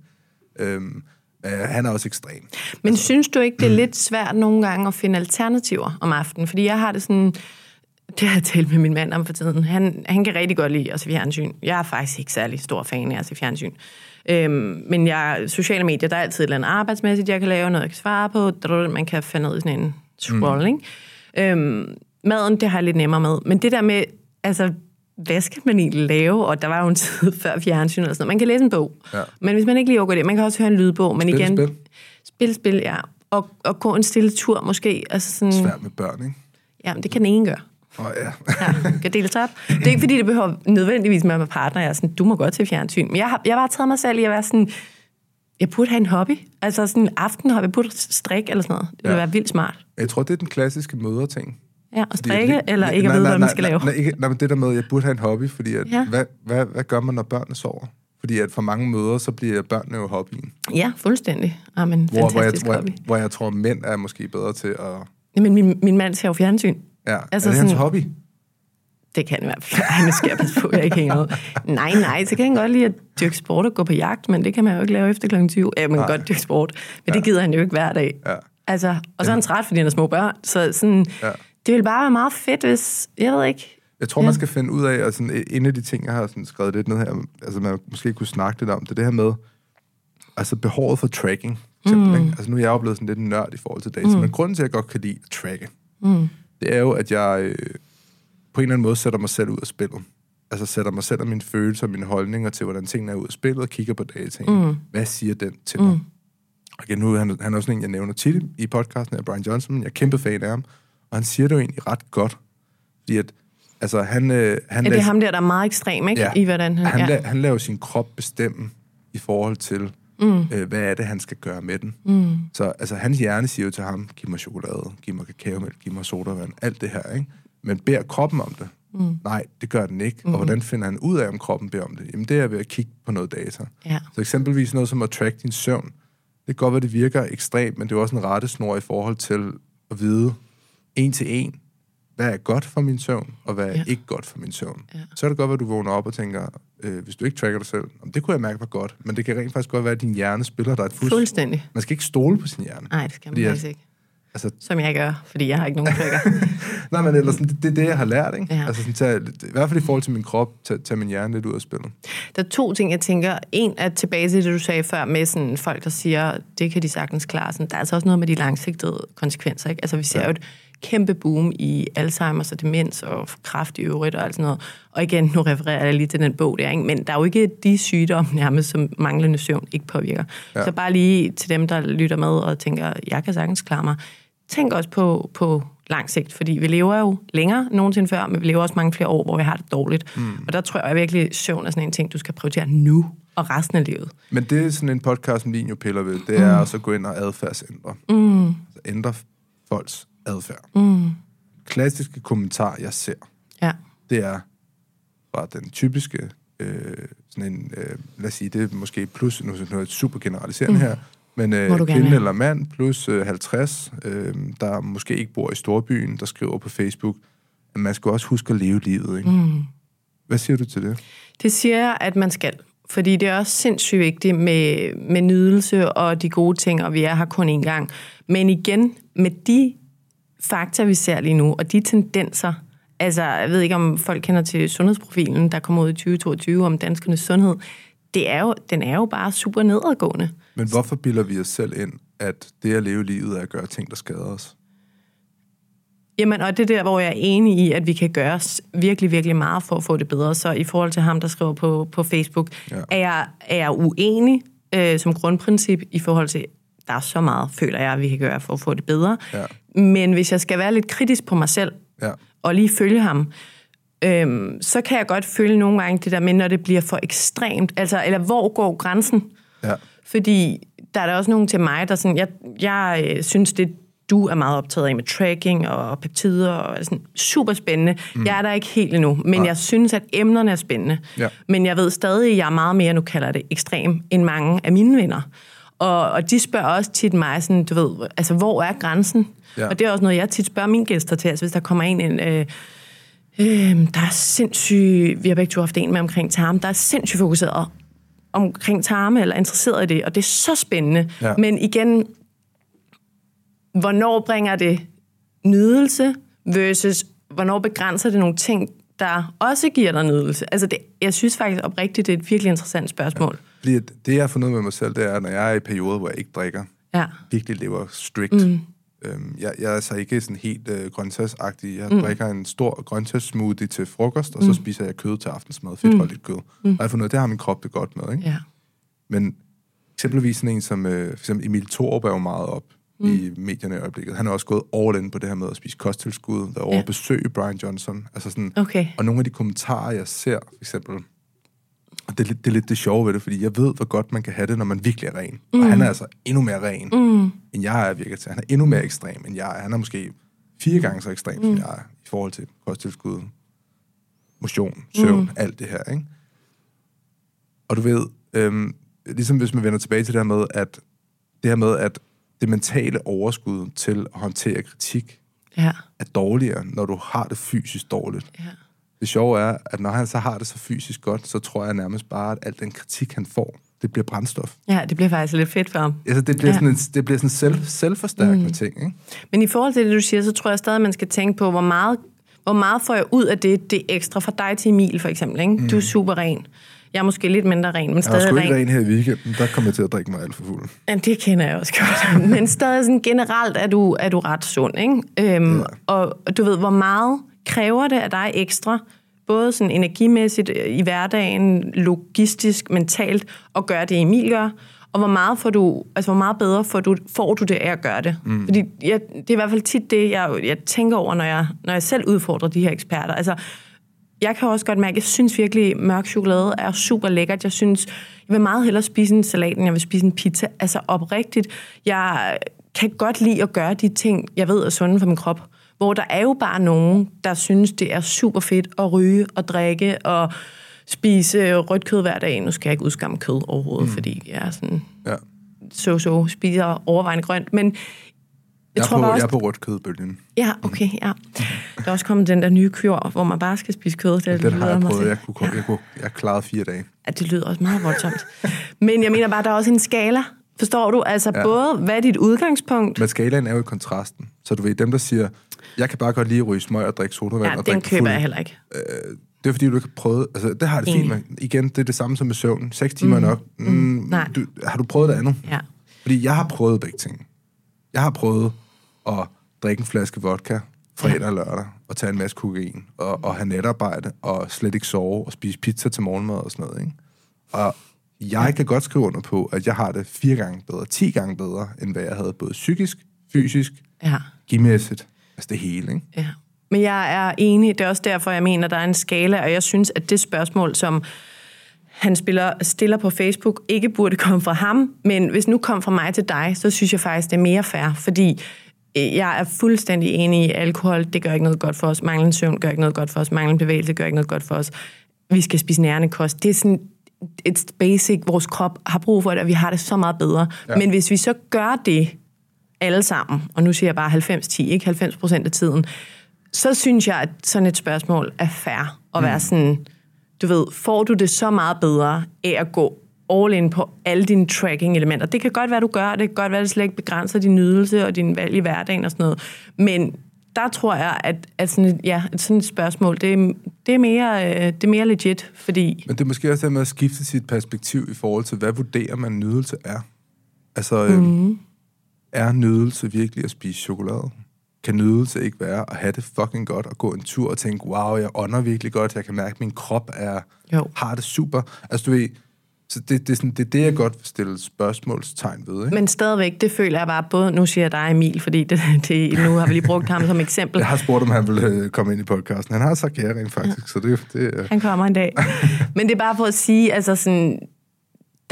Øhm, øh, han er også ekstrem. Men altså, synes du ikke, det er lidt svært nogle gange at finde alternativer om aftenen? Fordi jeg har det sådan det har jeg talt med min mand om for tiden. Han, han kan rigtig godt lide at se fjernsyn. Jeg er faktisk ikke særlig stor fan af at se fjernsyn. Øhm, men jeg, sociale medier, der er altid et eller andet arbejdsmæssigt, jeg kan lave, noget jeg kan svare på. Man kan finde ud i sådan en scrolling. Mm. Øhm, maden, det har jeg lidt nemmere med. Men det der med, altså, hvad skal man egentlig lave? Og der var jo en tid før fjernsyn og sådan noget. Man kan læse en bog. Ja. Men hvis man ikke lige overgår det, man kan også høre en lydbog. Men spil, igen, spil. Spil, spil, ja. Og, og gå en stille tur måske. Altså sådan, Svært med børn, ikke? Ja, men det kan ene gøre. Oh, ja. ja, kan deles op. Det er ikke, fordi det behøver nødvendigvis med at partner. Jeg er sådan, du må godt til fjernsyn. Men jeg har, jeg har bare taget mig selv i at være sådan, jeg burde have en hobby. Altså sådan en aftenhobby. Jeg burde strikke eller sådan noget. Det ville ja. være vildt smart. Jeg tror, det er den klassiske møderting. Ja, at strikke, fordi, eller ikke at vide, hvad man skal lave. Nej, ikke, nej, men det der med, at jeg burde have en hobby, fordi at, ja. hvad, hvad, hvad gør man, når børnene sover? Fordi at for mange møder, så bliver børnene jo hobbyen. Ja, fuldstændig. Amen, Hvor, hvor, jeg, fantastisk hvor, hobby. jeg, hvor jeg tror, mænd er måske bedre til at... Jamen, min, min mand ser jo fjernsyn. Ja, Altså er det hans sådan- hobby? Det kan i hvert fald. Ej, nu skal jeg passe på, jeg ikke hænger ud. Nej, nej, så kan han godt lide at dyrke sport og gå på jagt, men det kan man jo ikke lave efter kl. 20. Ja, man kan godt dyrke sport, men det gider han jo ikke hver dag. Ja. Altså, og så er han træt, fordi han er små børn. Så sådan, Ja. Det ville bare være meget fedt, hvis... Jeg ved ikke. Jeg tror, ja. man skal finde ud af, og sådan, en af de ting, jeg har sådan skrevet lidt ned her, altså man måske kunne snakke lidt om, det er det her med, altså behovet for tracking. Mm. Altså nu er jeg jo blevet sådan lidt nørd i forhold til data, mm. men grunden til, at jeg godt kan lide at tracke, mm. det er jo, at jeg øh, på en eller anden måde sætter mig selv ud af spillet. Altså sætter mig selv og mine følelser og mine holdninger til, hvordan tingene er ud af spillet, og kigger på dataen. Mm. Hvad siger den til mig? Og igen, nu han, han er også en, jeg nævner tit i podcasten af Brian Johnson, jeg er kæmpe fan af ham, og han siger det jo egentlig ret godt, fordi at, altså han... Øh, han Er det lader- ham der, der er meget ekstrem, ikke? Ja. I hvordan han... han, ja. la- han laver sin krop bestemme i forhold til, mm. øh, hvad er det, han skal gøre med den. Mm. Så altså, hans hjerne siger jo til ham, giv mig chokolade, giv mig kakaomælk, giv mig sodavand, alt det her, ikke? Men beder kroppen om det? Mm. Nej, det gør den ikke. Mm. Og hvordan finder han ud af, om kroppen beder om det? Jamen, det er ved at kigge på noget data. Ja. Så eksempelvis noget som at track din søvn. Det kan godt være, det virker ekstremt, men det er også en rettesnor i forhold til at vide en til en, hvad er godt for min søvn, og hvad er Ja. ikke godt for min søvn. Ja. Så er det godt, at du vågner op og tænker, øh, hvis du ikke tracker dig selv, "Jamen, det kunne jeg mærke var godt, men det kan rent faktisk godt være, at din hjerne spiller dig et fusk. Fuldstændig. Man skal ikke stole på sin hjerne. Nej, det skal man Fordi faktisk ikke. Altså, Som jeg gør, fordi jeg har ikke nogen trykker. nej, men ellers, det, det er det, jeg har lært, ikke? Ja. Altså, sådan, tage, I hvert fald i forhold til min krop, tage, tage min hjerne lidt ud af spillet. Der er to ting, jeg tænker. En er tilbage til det, du sagde før, med sådan folk, der siger, det kan de sagtens klare. Sådan, der er altså også noget med de langsigtede konsekvenser. Ikke? Altså, vi ser ja. jo et kæmpe boom i Alzheimer's og demens og kræft i øvrigt og alt sådan noget. Og igen, nu refererer jeg lige til den bog der, ikke? men der er jo ikke de sygdomme nærmest, som manglende søvn ikke påvirker. Ja. Ja. Så bare lige til dem, der lytter med og tænker, jeg kan sagtens klare mig. Tænk også på, på lang sigt, fordi vi lever jo længere end nogensinde før, men vi lever også mange flere år, hvor vi har det dårligt. Mm. Og der tror jeg virkelig, at søvn er sådan en ting, du skal prioritere nu og resten af livet. Men det er sådan en podcast, som din jo piller ved, det er mm. også at gå ind og adfærdsændre. Mm. Altså ændre folks adfærd. Mm. Klassiske kommentar, jeg ser, Ja. det er fra den typiske, øh, sådan en, øh, lad os sige, det er måske plus, nu er det super generaliserende mm. her, men øh, gerne kvinde have. eller mand plus øh, 50, øh, der måske ikke bor i storbyen, der skriver på Facebook, at man skal også huske at leve livet. Ikke? Mm. Hvad siger du til det? Det siger jeg, at man skal. Fordi det er også sindssygt vigtigt med, med nydelse og de gode ting, og vi er her kun én gang. Men igen, med de fakta, vi ser lige nu, og de tendenser, altså, jeg ved ikke, om folk kender til sundhedsprofilen, der kommer ud i 2022 om danskernes sundhed, det er jo, den er jo bare super nedadgående. Men hvorfor bilder vi os selv ind, at det at leve livet er at gøre ting, der skader os? Jamen, og det er der, hvor jeg er enig i, at vi kan gøre virkelig, virkelig meget for at få det bedre. Så i forhold til ham, der skriver på, på Facebook. Ja. er, jeg, er jeg uenig øh, som grundprincip i forhold til, der er så meget, føler jeg, vi kan gøre for at få det bedre. Ja. Men hvis jeg skal være lidt kritisk på mig selv, Ja. og lige følge ham, øhm, så kan jeg godt føle nogle gange det der med, når det bliver for ekstremt. Altså, eller hvor går grænsen? Ja. Fordi der er der også nogen til mig, der sådan, jeg, jeg øh, synes, det du er meget optaget af med tracking og peptider og sådan super spændende. Mm. Jeg er der ikke helt endnu, men Nej. jeg synes, at emnerne er spændende. Ja. Men jeg ved stadig, at jeg er meget mere, nu kalder det ekstrem, end mange af mine venner. Og, og de spørger også tit mig, sådan, du ved, altså, hvor er grænsen? Ja. Og det er også noget, jeg tit spørger mine gæster til. Altså, hvis der kommer en, en øh, øh, der er sindssygt, vi har begge to haft en med omkring tarme, der er sindssygt fokuseret omkring tarme, eller interesseret i det, og det er så spændende. Ja. Men igen, hvornår bringer det nydelse, versus hvornår begrænser det nogle ting, der også giver dig nydelse? Altså, det, jeg synes faktisk oprigtigt, det er et virkelig interessant spørgsmål. Fordi at det, jeg har fundet af mig selv, det er, når jeg er i perioder, hvor jeg ikke drikker, Ja. virkelig lever strict. Mm. Øhm, jeg, jeg er altså ikke sådan helt øh, grøntsagsagtig. Jeg mm. drikker en stor grøntsagssmoothie til frokost, og så spiser jeg kød til aftensmad, fedtholdigt kød. Mm. Og jeg har fundet det har min krop det godt med. Ikke? Ja. Men eksempelvis sådan en som øh, for eksempel Emil Thorup er jo meget op mm. i medierne i øjeblikket. Han er også gået all in på det her med at spise kosttilskud, der over Ja. besøge Brian Johnson. Altså sådan, Okay. Og nogle af de kommentarer, jeg ser, for eksempel, det er, lidt, det er lidt det sjove ved det, fordi jeg ved, hvor godt man kan have det, når man virkelig er ren. Mm. Og han er altså endnu mere ren, mm. end jeg er virkelig til. Han er endnu mere ekstrem, end jeg er. Han er måske fire gange så ekstrem, mm. som jeg er, i forhold til kosttilskud, motion, søvn, mm. alt det her, ikke? Og du ved, øhm, ligesom hvis man vender tilbage til det her med, at det her med, at det mentale overskud til at håndtere kritik Ja. er dårligere, når du har det fysisk dårligt. ja. Det sjove er, at når han så har det så fysisk godt, så tror jeg nærmest bare, at al den kritik, han får, det bliver brændstof. Ja, det bliver faktisk lidt fedt for ham. Altså, det bliver Ja. sådan en, det bliver sådan en selv, selvforstærkende mm. ting, ikke? Men i forhold til det, du siger, så tror jeg stadig, at man skal tænke på, hvor meget, hvor meget får jeg ud af det, det ekstra fra dig til Emil, for eksempel. Ikke? Mm. Du er super ren. Jeg er måske lidt mindre ren, men Jeg var stadig sgu ren. ikke ren her i weekenden, der kom jeg til at drikke mig alt for fuld. Ja, det kender jeg også godt. Men stadig sådan generelt er du, er du ret sund, ikke? Øhm, Ja. Og du ved, hvor meget kræver det af dig ekstra, både sådan energimæssigt øh, i hverdagen, logistisk, mentalt, at gøre det, Emil gør, og hvor meget, får du, altså, hvor meget bedre får du, får du det af at gøre det. Mm. Fordi jeg, det er i hvert fald tit det, jeg, jeg tænker over, når jeg, når jeg selv udfordrer de her eksperter. Altså, jeg kan også godt mærke, at jeg synes virkelig, mørk chokolade er super lækkert. Jeg synes, jeg vil meget hellere spise en salat, end jeg vil spise en pizza. Altså oprigtigt, jeg kan godt lide at gøre de ting, jeg ved er sunde for min krop. Hvor der er jo bare nogen, der synes, det er super fedt at ryge og drikke og spise rødt kød hver dag. Nu skal jeg ikke udskamme kød overhovedet, mm. fordi jeg er sådan Ja. så-så, spiser overvejende grønt. Men jeg, Jeg, tror på, bare jeg også... er på rødt kødbølgen. Ja, okay, ja. Der er også kommet den der nye kur, hvor man bare skal spise kød. Det Den lyder har jeg prøvet. Jeg, kunne, jeg, kunne, jeg klarede fire dage. Ja, det lyder også meget voldsomt. Men jeg mener bare, der er også en skala. Forstår du? Altså Ja. ja. både, hvad er dit udgangspunkt? Men skalaen er jo i kontrasten. Så du ved, dem der siger, jeg kan bare godt lide at ryge smøg og drikke sodavand Ja, og den køber fuld. jeg heller ikke. Det er fordi, du ikke har prøvet... Altså, det har det fint med. Igen, det er det samme som med søvn. 6 timer mm. nok. Mm, mm. Nej. Du, har du prøvet det andet? Ja. Fordi jeg har prøvet begge ting. Jeg har prøvet at drikke en flaske vodka fredag og lørdag, og tage en masse kokain, og, og have netarbejde, og slet ikke sove, og spise pizza til morgenmad og sådan noget. Ikke? Og jeg kan godt skrive under på, at jeg har det fire gange bedre, ti gange bedre, end hvad jeg havde både psykisk, fysisk, Ja. gimæssigt. Altså det hele, ikke? Ja. Men jeg er enig, det er også derfor, jeg mener, der er en skala, og jeg synes, at det spørgsmål, som han spiller, stiller på Facebook, ikke burde komme fra ham, men hvis nu kom fra mig til dig, så synes jeg faktisk, det er mere fair, fordi jeg er fuldstændig enig i, alkohol, det gør ikke noget godt for os, manglende søvn gør ikke noget godt for os, manglende bevægelse gør ikke noget godt for os, vi skal spise nærende kost. Det er sådan, it's basic, vores krop har brug for det, og vi har det så meget bedre. Ja. Men hvis vi så gør det alle sammen, og nu siger jeg bare 90-10, ikke 90 procent af tiden, så synes jeg, at sådan et spørgsmål er fair at være sådan, du ved, får du det så meget bedre af at gå all in på alle dine tracking-elementer. Det kan godt være, du gør, det kan godt være, at det slet ikke begrænser din nydelse og din valg i hverdagen og sådan noget, men der tror jeg, at, at sådan et, ja, et sådan et spørgsmål, det er, det, er mere, øh, det er mere legit, fordi... Men det er måske også det med at skifte sit perspektiv i forhold til, hvad vurderer man nydelse er? Altså, mm. øhm, er nydelse virkelig at spise chokolade? Kan nydelse ikke være at have det fucking godt og gå en tur og tænke, wow, jeg ånder virkelig godt, jeg kan mærke, at min krop er, Jo. har det super. Altså, du ved, så det, det, er sådan, det er det, jeg godt vil stille spørgsmålstegn ved, ikke? Men stadigvæk, det føler jeg bare både, nu siger jeg dig Emil, fordi det, det, nu har vi lige brugt ham som eksempel. Jeg har spurgt, om han ville øh, komme ind i podcasten. Han har sagt ja rent faktisk, ja. så det, det øh, Han kommer en dag. Men det er bare for at sige, altså sådan,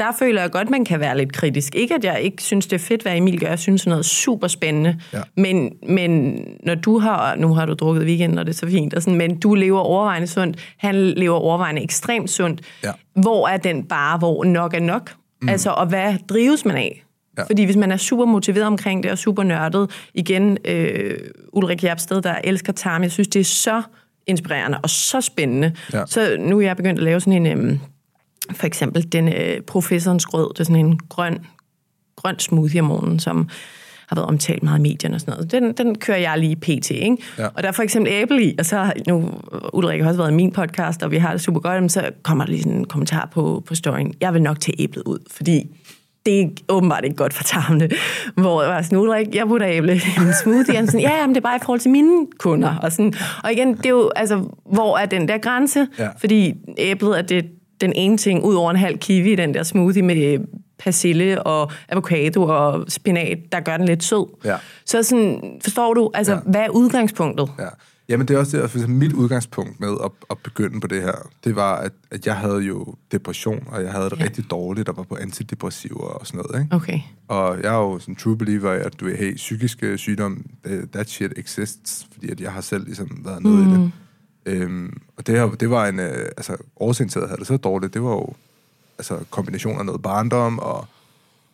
der føler jeg godt, man kan være lidt kritisk. Ikke, at jeg ikke synes, det er fedt, hvad Emil gør. Jeg synes, noget super spændende. Ja. Men, men når du har, nu har du drukket weekend, og det er så fint, og sådan, men du lever overvejende sundt, han lever overvejende ekstremt sundt. Ja. Hvor er den bare, hvor nok er nok? Mm. Altså, og hvad drives man af? Ja. Fordi hvis man er super motiveret omkring det, og super nørdet, igen, øh, Ulrik Jabsted, der elsker tarm, jeg synes, det er så inspirerende og så spændende. Ja. Så nu er jeg begyndt at lave sådan en, øhm, for eksempel den øh, professorens grød, det er sådan en grøn, grøn smoothie om morgenen, som har været omtalt meget i medierne og sådan noget. Den, den kører jeg lige pt, ikke? Ja. Og der er for eksempel æble i, og så nu, Ulrik har også været i min podcast, og vi har det super godt, men så kommer der lige sådan en kommentar på, på storyen. Jeg vil nok tage æblet ud, fordi det er åbenbart ikke godt for tarmene. Hvor jeg var sådan, Ulrik, jeg putter æble i en smoothie. Og sådan, ja, jamen, det er bare i forhold til mine kunder. Og, sådan, og igen, det er jo, altså, hvor er den der grænse? Ja. Fordi æblet er det, den ene ting, ud over en halv kiwi i den der smoothie med persille og avocado og spinat, der gør den lidt sød. Ja. Så sådan, forstår du, altså, Ja. hvad er udgangspunktet? Ja. Jamen, det er også det, for eksempel mit udgangspunkt med at, at begynde på det her, det var, at, at jeg havde jo depression, og jeg havde det ja. Rigtig dårligt, og var på antidepressiver og sådan noget, ikke? Okay. Og jeg er jo sådan true believer i, at du ved, hey, psykiske sygdom, eh, that shit exists, fordi at jeg har selv ligesom været nede mm. i det. Øhm, og det, her, det var en, øh, altså årsagen til, at jeg havde det så dårligt, det var jo, altså kombination af noget barndom og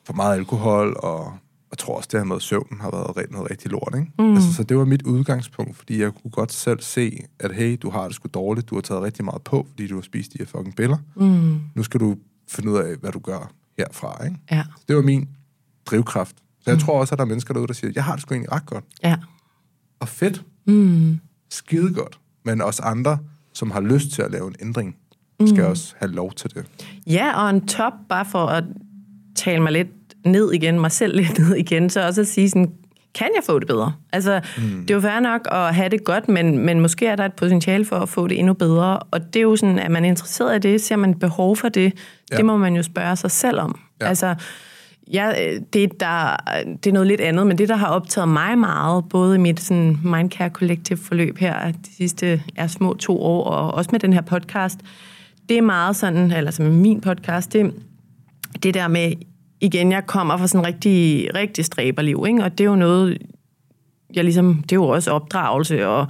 for meget alkohol, og jeg tror også, det her med søvn har været noget rigtig lort, ikke? Mm. Altså, så det var mit udgangspunkt, fordi jeg kunne godt selv se, at hey, du har det sgu dårligt, du har taget rigtig meget på, fordi du har spist de her fucking piller. Mm. Nu skal du finde ud af, hvad du gør herfra, ikke? Ja. Så det var min drivkraft. Så jeg mm. tror også, at der er mennesker derude, der siger, jeg har det sgu egentlig ret godt. Ja. Og fedt. Mm. Skide godt. Men også andre, som har lyst til at lave en ændring, skal mm. også have lov til det. Ja, og en top, bare for at tale mig lidt ned igen, mig selv lidt ned igen, så også at sige sådan, kan jeg få det bedre? Altså, mm. det er jo fair nok at have det godt, men, men måske er der et potentiale for at få det endnu bedre. Og det er jo sådan, at man er interesseret i det, ser man behov for det, ja. det må man jo spørge sig selv om. Ja. Altså, ja, det, der, det er noget lidt andet, men det, der har optaget mig meget, både i mit sådan, Mindcare Collective forløb her de sidste ja, små to år, og også med den her podcast, det er meget sådan, eller som min podcast, det, det der med, igen, jeg kommer fra sådan rigtig, rigtig stræberliv, ikke? og det er jo noget, jeg ligesom, det er jo også opdragelse og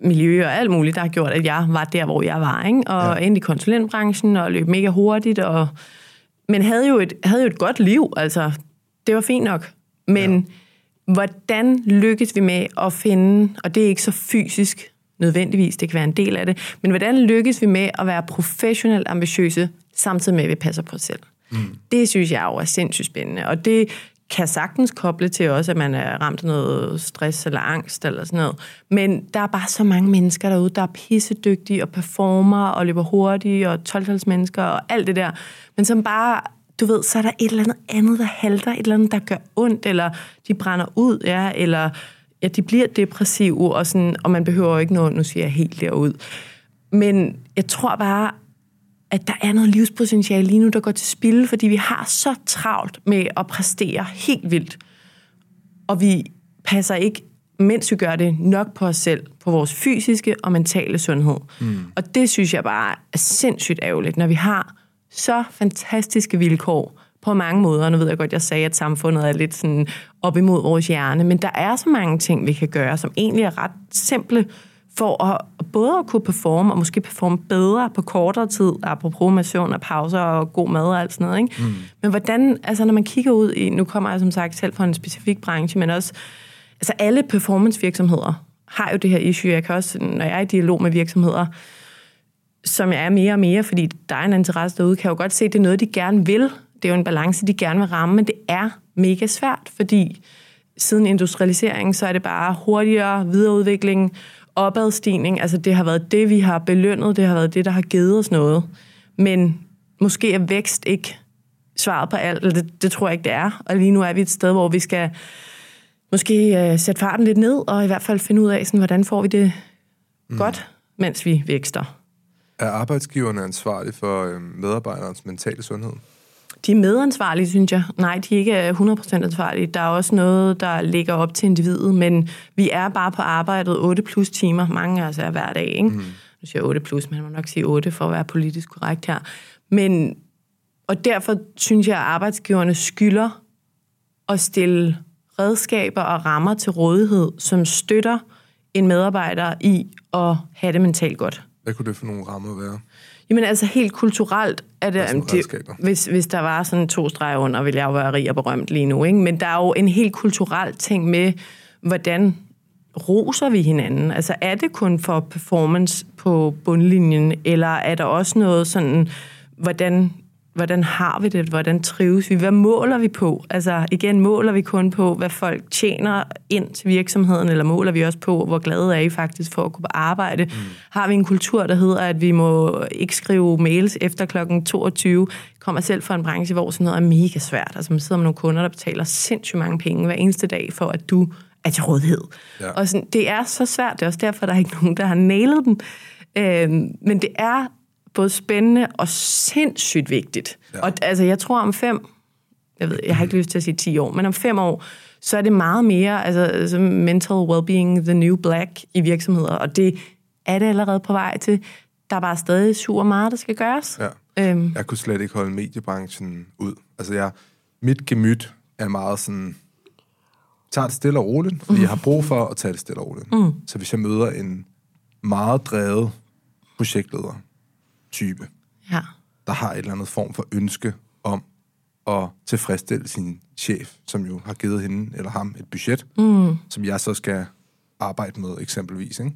miljø og alt muligt, der har gjort, at jeg var der, hvor jeg var, ikke? og ja. ind i konsulentbranchen og løb mega hurtigt, og, men havde jo, et, havde jo et godt liv, altså, det var fint nok, men ja. hvordan lykkes vi med at finde, og det er ikke så fysisk nødvendigvis, det kan være en del af det, men hvordan lykkes vi med at være professionelt ambitiøse, samtidig med, at vi passer på os selv? Mm. Det synes jeg jo er sindssygt spændende, og det kan sagtens koble til også, at man er ramt af noget stress eller angst eller sådan noget. Men der er bare så mange mennesker derude, der er pissedygtige og performer og løber hurtigt og 12 mennesker og alt det der. Men som bare, du ved, så er der et eller andet andet, der halter, et eller andet, der gør ondt, eller de brænder ud, ja, eller ja, de bliver depressive, og, sådan, og man behøver jo ikke noget, nu siger jeg helt derud. Men jeg tror bare, at der er noget livspotentiale lige nu, der går til spil, fordi vi har så travlt med at præstere helt vildt. Og vi passer ikke, mens vi gør det, nok på os selv, på vores fysiske og mentale sundhed. Mm. Og det synes jeg bare er sindssygt ærgerligt, når vi har så fantastiske vilkår på mange måder. Nu ved jeg godt, jeg sagde, at samfundet er lidt sådan op imod vores hjerne, men der er så mange ting, vi kan gøre, som egentlig er ret simple, for at både at kunne performe, og måske performe bedre på kortere tid, apropos motion og pauser og god mad og alt sådan noget. Ikke? Mm. Men hvordan, altså når man kigger ud i, nu kommer jeg som sagt selv fra en specifik branche, men også, altså alle performancevirksomheder har jo det her issue. Jeg kan også, når jeg er i dialog med virksomheder, som jeg er mere og mere, fordi der er en interesse derude, kan jeg jo godt se, at det er noget, de gerne vil. Det er jo en balance, de gerne vil ramme, men det er mega svært, fordi siden industrialisering, så er det bare hurtigere videreudvikling, opadstigning, altså det har været det, vi har belønnet, det har været det, der har givet os noget. Men måske er vækst ikke svaret på alt, eller det, det tror jeg ikke, det er. Og lige nu er vi et sted, hvor vi skal måske uh, sætte farten lidt ned, og i hvert fald finde ud af, sådan, hvordan får vi det mm. godt, mens vi vækster. Er arbejdsgiverne ansvarlige for øh, medarbejderens mentale sundhed? De er medansvarlige, synes jeg. Nej, de er ikke 100% ansvarlige. Der er også noget, der ligger op til individet, men vi er bare på arbejdet 8 plus timer. Mange af os er hver dag, ikke? Mm. Nu siger jeg 8 plus, men man må nok sige 8 for at være politisk korrekt her. Men, og derfor synes jeg, at arbejdsgiverne skylder at stille redskaber og rammer til rådighed, som støtter en medarbejder i at have det mentalt godt. Hvad kunne det for nogle rammer være? Jamen altså helt kulturelt, er det, det hvis, hvis der var sådan to streger under, ville jeg jo være rig og berømt lige nu. Ikke? Men der er jo en helt kulturel ting med, hvordan roser vi hinanden? Altså er det kun for performance på bundlinjen, eller er der også noget sådan, hvordan hvordan har vi det, hvordan trives vi, hvad måler vi på? Altså igen, måler vi kun på, hvad folk tjener ind til virksomheden, eller måler vi også på, hvor glade er I faktisk for at kunne på arbejde? Mm. Har vi en kultur, der hedder, at vi må ikke skrive mails efter klokken 22? Jeg kommer selv fra en branche, hvor sådan noget er mega svært. Altså man sidder med nogle kunder, der betaler sindssygt mange penge hver eneste dag, for at du er til rådighed. Ja. Og sådan, det er så svært, det er også derfor, der er ikke nogen, der har nailet den. Øhm, men det er både spændende og sindssygt vigtigt. Ja. Og altså, jeg tror om fem, jeg, ved, jeg har ikke lyst til at sige 10 år, men om fem år, så er det meget mere altså, altså mental well-being, the new black i virksomheder, og det er det allerede på vej til. Der er bare stadig super meget, der skal gøres. Ja. Øhm. Jeg kunne slet ikke holde mediebranchen ud. Altså, jeg, mit gemyt er meget sådan, tager det stille og roligt, fordi jeg har brug for at tage det stille og roligt. Mm. Så hvis jeg møder en meget drevet projektleder, type. Ja. der har et eller andet form for ønske om at tilfredsstille sin chef, som jo har givet hende eller ham et budget, mm. som jeg så skal arbejde med eksempelvis. Ikke?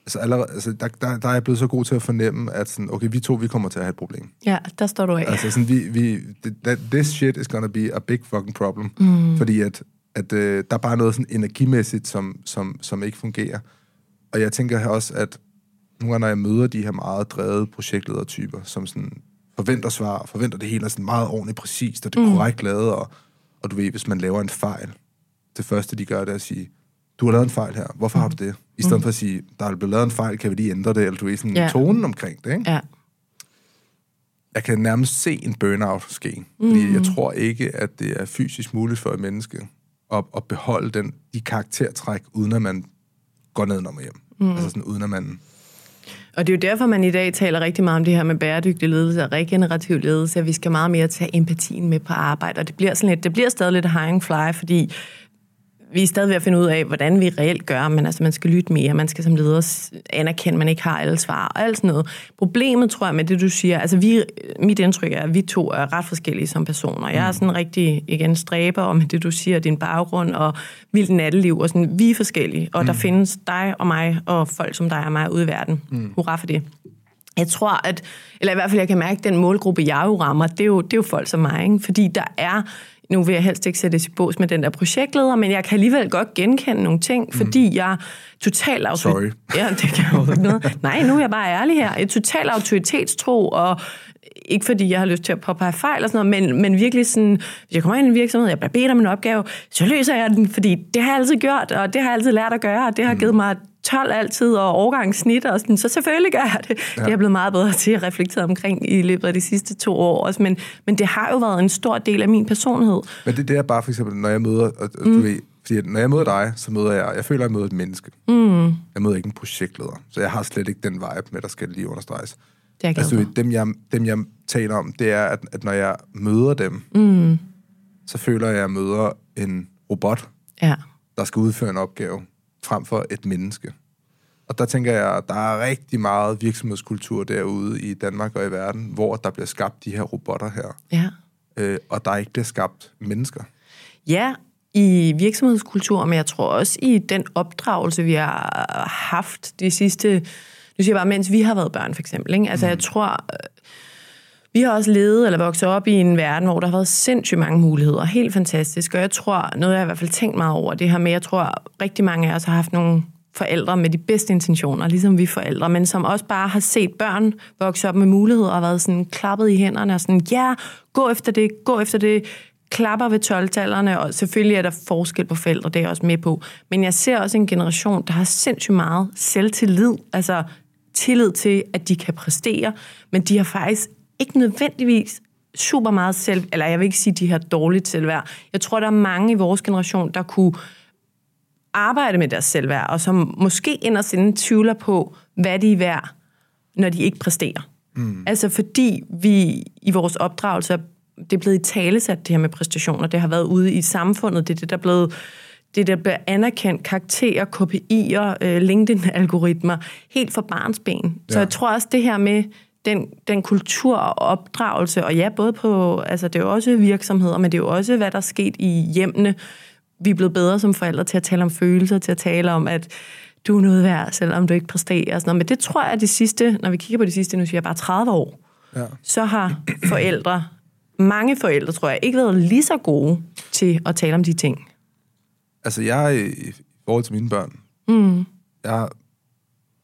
Altså, allerede, altså der, der, der er jeg blevet så god til at fornemme, at sådan, okay, vi to, vi kommer til at have et problem. Ja, der står du af. Altså sådan, vi, vi, that, this shit is gonna be a big fucking problem. Mm. Fordi at, at uh, der er bare noget sådan energimæssigt, som, som, som ikke fungerer. Og jeg tænker også, at nogle gange, når jeg møder de her meget drevet projektledertyper, som sådan forventer svar, forventer det hele er sådan meget ordentligt præcist, og det er mm. korrekt lavet, og, og du ved, hvis man laver en fejl, det første, de gør, det er at sige, du har lavet en fejl her, hvorfor mm. har du det? I stedet mm. for at sige, der er blevet lavet en fejl, kan vi lige ændre det, eller du ved, sådan ja. tonen omkring det, ikke? Ja. Jeg kan nærmest se en burnout ske, mm. fordi jeg tror ikke, at det er fysisk muligt for et menneske at, at beholde den, de karaktertræk, uden at man går ned og hjem. Mm. Altså sådan, uden at man og det er jo derfor, man i dag taler rigtig meget om det her med bæredygtig ledelse og regenerativ ledelse, at vi skal meget mere tage empatien med på arbejde. Og det bliver, sådan lidt, det bliver stadig lidt high fly, fordi vi er stadig ved at finde ud af, hvordan vi reelt gør, men altså, man skal lytte mere, man skal som leder anerkende, at man ikke har alle svar og alt sådan noget. Problemet, tror jeg, med det, du siger, altså vi, mit indtryk er, at vi to er ret forskellige som personer. Jeg er mm. sådan rigtig, igen, stræber om det, du siger, din baggrund og vildt natteliv, og sådan, vi er forskellige, og mm. der findes dig og mig, og folk som dig og mig ude i verden. Mm. Hurra for det. Jeg tror, at, eller i hvert fald jeg kan mærke, at den målgruppe, jeg jo rammer, det er jo, det er jo folk som mig, ikke? fordi der er nu vil jeg helst ikke sætte i bås med den der projektleder, men jeg kan alligevel godt genkende nogle ting, mm. fordi jeg totalt autoritet... Sorry. Ja, det kan jo ikke noget. Nej, nu er jeg bare ærlig her. Et total autoritetstro, og ikke fordi jeg har lyst til at påpege fejl og sådan noget, men, men virkelig sådan, hvis jeg kommer ind i en virksomhed, jeg bliver bedt om en opgave, så løser jeg den, fordi det har jeg altid gjort, og det har jeg altid lært at gøre, og det har mm. givet mig 12 altid, og overgangssnit, og sådan, så selvfølgelig gør jeg det. Ja. Det er jeg blevet meget bedre til at reflektere omkring i løbet af de sidste to år også, men, men det har jo været en stor del af min personlighed. Men det, det er bare for eksempel, når jeg møder, og, mm. du ved, fordi når jeg møder dig, så møder jeg, jeg føler, at jeg møder et menneske. Mm. Jeg møder ikke en projektleder, så jeg har slet ikke den vibe med, der skal lige understreges. Det er altså, dem jeg, dem, jeg taler om, det er, at, at når jeg møder dem, mm. så føler jeg, at jeg møder en robot, ja. der skal udføre en opgave frem for et menneske. Og der tænker jeg, der er rigtig meget virksomhedskultur derude i Danmark og i verden, hvor der bliver skabt de her robotter her. Ja. Øh, og der ikke bliver skabt mennesker. Ja, i virksomhedskultur, men jeg tror også i den opdragelse, vi har haft de sidste... Nu siger jeg bare, mens vi har været børn, for eksempel. Ikke? Altså, mm. jeg tror... Øh, vi har også levet eller vokset op i en verden, hvor der har været sindssygt mange muligheder. Helt fantastisk. Og jeg tror, noget jeg i hvert fald tænkt meget over det her med, jeg tror, rigtig mange af os har haft nogle forældre med de bedste intentioner, ligesom vi forældre, men som også bare har set børn vokse op med muligheder og været sådan klappet i hænderne og sådan, ja, gå efter det, gå efter det, klapper ved 12-tallerne, og selvfølgelig er der forskel på forældre, det er jeg også med på. Men jeg ser også en generation, der har sindssygt meget selvtillid, altså tillid til, at de kan præstere, men de har faktisk ikke nødvendigvis super meget selv, eller jeg vil ikke sige, de har dårligt selvværd. Jeg tror, der er mange i vores generation, der kunne arbejde med deres selvværd, og som måske inderst inden tvivler på, hvad de er værd, når de ikke præsterer. Mm. Altså fordi vi i vores opdragelse, det er blevet i talesat det her med præstationer, det har været ude i samfundet, det er det, der er blevet det der bliver anerkendt, karakterer, KPI'er, øh, LinkedIn-algoritmer, helt fra barnsben. Ja. Så jeg tror også, det her med den, den kultur og opdragelse, og ja, både på, altså det er jo også virksomheder, men det er jo også, hvad der er sket i hjemmene, vi er blevet bedre som forældre til at tale om følelser, til at tale om, at du er noget værd, selvom du ikke præsterer. Og sådan noget. Men det tror jeg, at de sidste, når vi kigger på de sidste, nu siger jeg bare 30 år, ja. så har forældre, mange forældre, tror jeg, ikke været lige så gode til at tale om de ting. Altså, jeg i forhold til mine børn, mm. jeg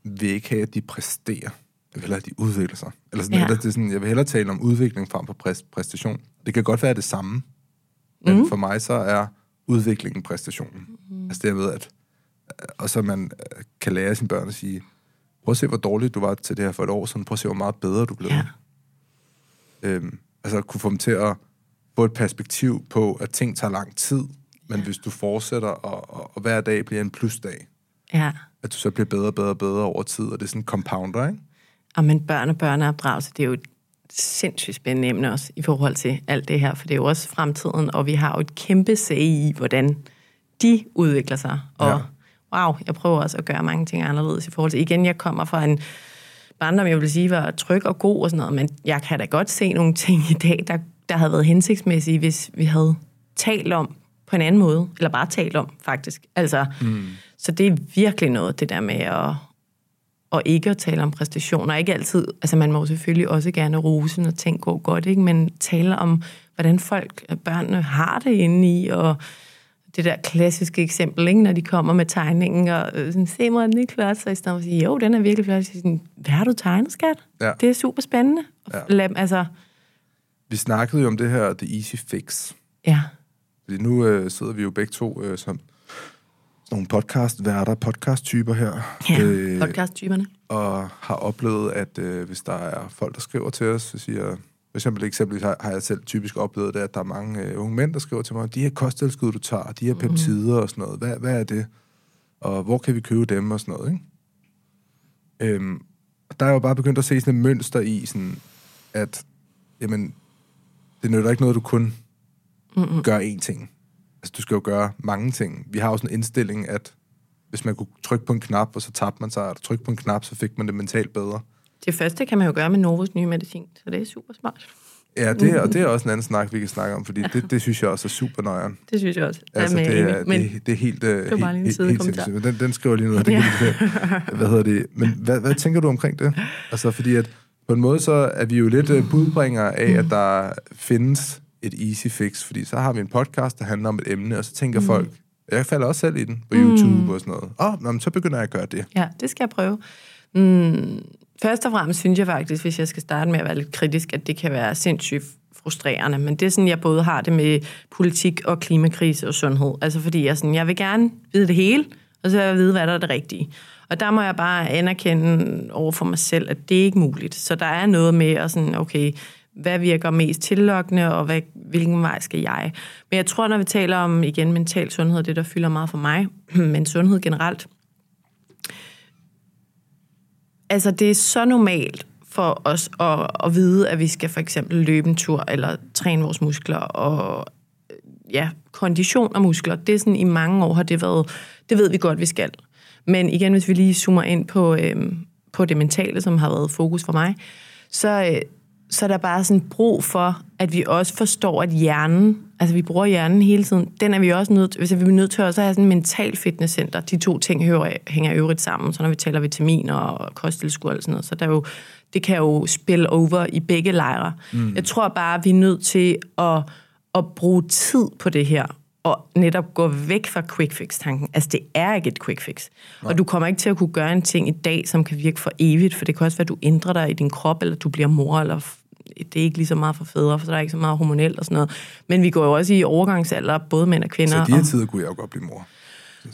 vil ikke have, at de præsterer. Jeg vil hellere, at de udvikler sig. Eller sådan, ja. det er sådan, jeg vil hellere tale om udvikling frem for præstation. Det kan godt være det samme, men mm. for mig så er udviklingen, præstationen. Mm. Altså det med, at og så man øh, kan lære sine børn at sige, prøv at se, hvor dårligt du var til det her for et år siden, prøv at se, hvor meget bedre du blev. Ja. Øhm, altså kunne få dem til at få et perspektiv på, at ting tager lang tid, men ja. hvis du fortsætter, og, og, og hver dag bliver en plusdag, ja. at du så bliver bedre og bedre bedre over tid, og det er sådan en compounder, ikke? Og men børn og børneopdragelse, det er jo et sindssygt spændende emne også i forhold til alt det her, for det er jo også fremtiden, og vi har jo et kæmpe sag i, hvordan de udvikler sig. Og ja. wow, jeg prøver også at gøre mange ting anderledes i forhold til, igen, jeg kommer fra en barndom, jeg vil sige, var tryg og god og sådan noget, men jeg kan da godt se nogle ting i dag, der, der havde været hensigtsmæssige, hvis vi havde talt om på en anden måde, eller bare talt om, faktisk. Altså, mm. Så det er virkelig noget, det der med at, og ikke at tale om præstationer. Ikke altid, altså man må selvfølgelig også gerne rose, når ting går godt, ikke? men tale om, hvordan folk, børnene har det inde i, og det der klassiske eksempel, ikke? når de kommer med tegningen, og øh, sådan, se mig, den er flot, så i stedet for at sige, jo, den er virkelig flot, så sådan, hvad har du tegnet, skat? Ja. Det er super spændende. Ja. Lad, altså, Vi snakkede jo om det her, The Easy Fix. ja. Fordi nu øh, sidder vi jo begge to øh, som nogle podcast-værter, podcast-typer her. ja øh, podcast-typerne. og har oplevet, at øh, hvis der er folk, der skriver til os, så siger for eksempel, eksempelvis har, har jeg selv typisk oplevet det, at der er mange øh, unge mænd, der skriver til mig, de her kosttilskud, du tager, de her peptider og sådan noget, hvad, hvad er det? Og hvor kan vi købe dem og sådan noget, ikke? Øhm, der er jo bare begyndt at se sådan et mønster i, sådan, at jamen, det nytter ikke noget, du kun mm-hmm. gør én ting. Altså, du skal jo gøre mange ting. Vi har jo sådan en indstilling, at hvis man kunne trykke på en knap, og så tabte man sig, og trykke på en knap, så fik man det mentalt bedre. Det første kan man jo gøre med Novos nye medicin, så det er super smart. Ja, det, og det er også en anden snak, vi kan snakke om, fordi det, det synes jeg også er super nøjeren. Det synes jeg også. Altså, det, er, men det, det er helt, lige en helt, helt, helt sindssygt. Den, den skriver lige ned. Det kan, hvad hedder det? Men hvad, hvad tænker du omkring det? Altså, fordi at på en måde så er vi jo lidt uh, budbringere af, at der findes et easy fix, fordi så har vi en podcast, der handler om et emne, og så tænker mm. folk, jeg falder også selv i den på YouTube mm. og sådan noget. Åh, oh, så begynder jeg at gøre det. Ja, det skal jeg prøve. Mm, først og fremmest synes jeg faktisk, hvis jeg skal starte med at være lidt kritisk, at det kan være sindssygt frustrerende. Men det er sådan, jeg både har det med politik og klimakrise og sundhed. Altså fordi jeg, sådan, jeg vil gerne vide det hele, og så vil jeg vide, hvad der er det rigtige. Og der må jeg bare anerkende over for mig selv, at det er ikke muligt. Så der er noget med at sådan, okay, hvad virker mest tillokkende, og hvad, hvilken vej skal jeg? Men jeg tror, når vi taler om, igen, mental sundhed, det der fylder meget for mig, men sundhed generelt, altså det er så normalt for os at, at vide, at vi skal for eksempel løbe en tur, eller træne vores muskler, og ja, kondition og muskler, det er sådan, i mange år har det været, det ved vi godt, vi skal. Men igen, hvis vi lige zoomer ind på, øhm, på det mentale, som har været fokus for mig, så, øh, så er der bare sådan brug for, at vi også forstår, at hjernen, altså vi bruger hjernen hele tiden, den er vi også nødt til, hvis vi er nødt til også at have sådan en mental fitnesscenter. De to ting hører, hænger øvrigt sammen, så når vi taler vitaminer og kosttilskud og sådan noget, så der er jo, det kan jo spille over i begge lejre. Mm. Jeg tror bare, at vi er nødt til at, at bruge tid på det her, og netop gå væk fra quick fix-tanken. Altså, det er ikke et quick fix. Nej. Og du kommer ikke til at kunne gøre en ting i dag, som kan virke for evigt, for det kan også være, at du ændrer dig i din krop, eller du bliver mor, eller det er ikke lige så meget for fædre, for der er ikke så meget hormonelt og sådan noget. Men vi går jo også i overgangsalder, både mænd og kvinder. Så de her og... tider kunne jeg jo godt blive mor.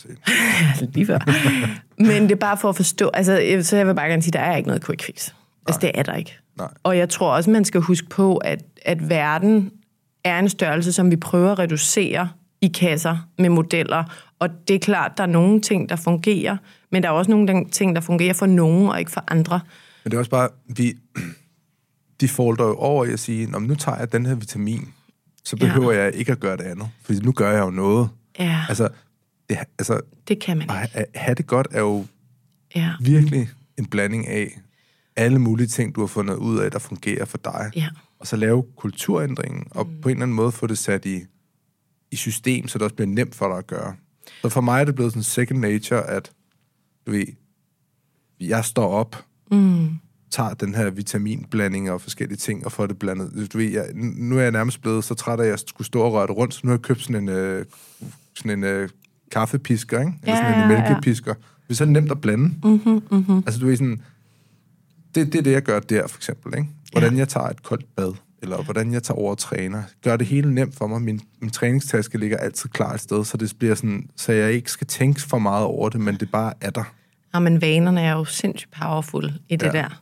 Altså, lige før. Men det er bare for at forstå, altså, så jeg vil bare gerne sige, der er ikke noget quick fix. Altså, det er der ikke. Nej. Og jeg tror også, man skal huske på, at, at verden er en størrelse, som vi prøver at reducere i kasser med modeller. Og det er klart, der er nogle ting, der fungerer, men der er også nogle ting, der fungerer for nogen og ikke for andre. Men det er også bare, vi defaulter jo over i at sige, nu tager jeg den her vitamin, så behøver ja. jeg ikke at gøre det andet. Fordi nu gør jeg jo noget. Ja, Altså, det, altså det kan man ikke. at have det godt er jo Ja, virkelig en blanding af alle mulige ting, du har fundet ud af, der fungerer for dig. ja. Og så lave kulturændringen, og på en eller anden måde få det sat i, i system, så det også bliver nemt for dig at gøre. Så for mig er det blevet sådan second nature, at du ved, jeg står op, mm. Tager den her vitaminblanding og forskellige ting, og får det blandet. Du ved, jeg, nu er jeg nærmest blevet så træt af, at jeg skulle stå og røre det rundt, så nu har jeg købt sådan en, øh, sådan en øh, kaffepisker, ikke? Eller Ja, sådan en ja, ja. mælkepisker. Det er så nemt at blande. Mm-hmm, mm-hmm. Altså, du ved sådan, det, det er det, jeg gør der, for eksempel, ikke? Hvordan jeg tager et koldt bad, eller hvordan jeg tager over og træner. Gør det hele nemt for mig. Min, min træningstaske ligger altid klar et sted, så det bliver sådan, så jeg ikke skal tænke for meget over det, men det bare er der. Ja, men vanerne er jo sindssygt powerful i det Ja. ja. der.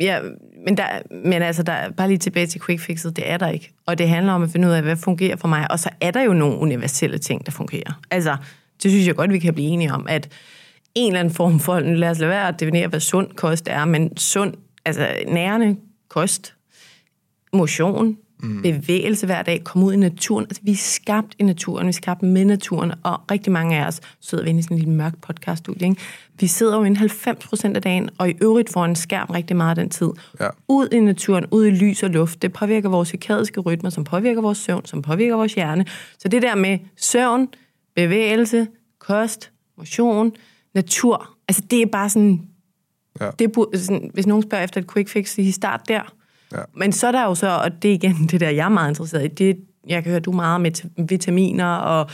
Ja, men, der, men altså, der, bare lige tilbage til quick fixet, det er der ikke. Og det handler om at finde ud af, hvad fungerer for mig. Og så er der jo nogle universelle ting, der fungerer. Altså, det synes jeg godt, vi kan blive enige om, at en eller anden form for, lad os lade være at definere, hvad sund kost er, men sund, altså nærende kost, motion, mm. bevægelse hver dag, komme ud i naturen. Altså, vi er skabt i naturen, vi er skabt med naturen, og rigtig mange af os sidder inde i sådan en lille mørk podcaststudie. Ikke? Vi sidder jo inde 90 procent af dagen, og i øvrigt får en skærm rigtig meget af den tid. Ja. Ud i naturen, ud i lys og luft. Det påvirker vores cirkadiske rytmer, som påvirker vores søvn, som påvirker vores hjerne. Så det der med søvn, bevægelse, kost, motion, natur, altså det er bare sådan... Ja. Det sådan, hvis nogen spørger efter et quick fix, så I start der. Ja. Men så er der jo så, og det er igen det der, jeg er meget interesseret i, det, jeg kan høre, du er meget med vitaminer og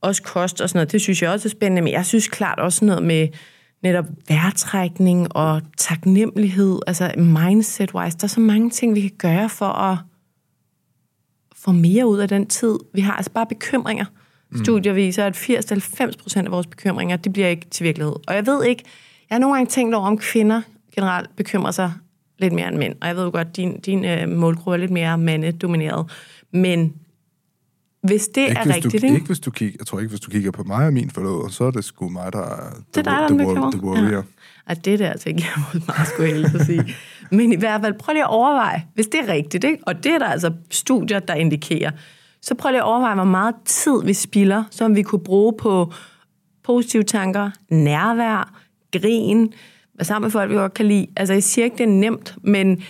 også kost og sådan noget. Det synes jeg også er spændende, men jeg synes klart også noget med netop vejrtrækning og taknemmelighed, altså mindset-wise. Der er så mange ting, vi kan gøre for at få mere ud af den tid, vi har. Altså bare bekymringer. Mm. Studier viser, at 80-90 procent af vores bekymringer, det bliver ikke til virkelighed. Og jeg ved ikke, jeg har nogle gange tænkt over, om kvinder generelt bekymrer sig lidt mere end mænd. Og jeg ved jo godt, din, din øh, målgruppe er lidt mere mandedomineret. Men hvis det Ikke er hvis, rigtigt, du, ikke? ikke hvis du kigger, jeg tror ikke, hvis du kigger på mig og min forlovede, så er det sgu mig, der er Det er dig, der er the, den the, the warrior. Ja. Og det der, tænker jeg, mod meget skulle helst at sige. Men i hvert fald, prøv lige at overveje, hvis det er rigtigt, ikke? og det er der altså studier, der indikerer, så prøv lige at overveje, hvor meget tid vi spilder, som vi kunne bruge på positive tanker, nærvær, grin, være sammen med folk, vi godt kan lide. Altså, jeg siger ikke, det er nemt, men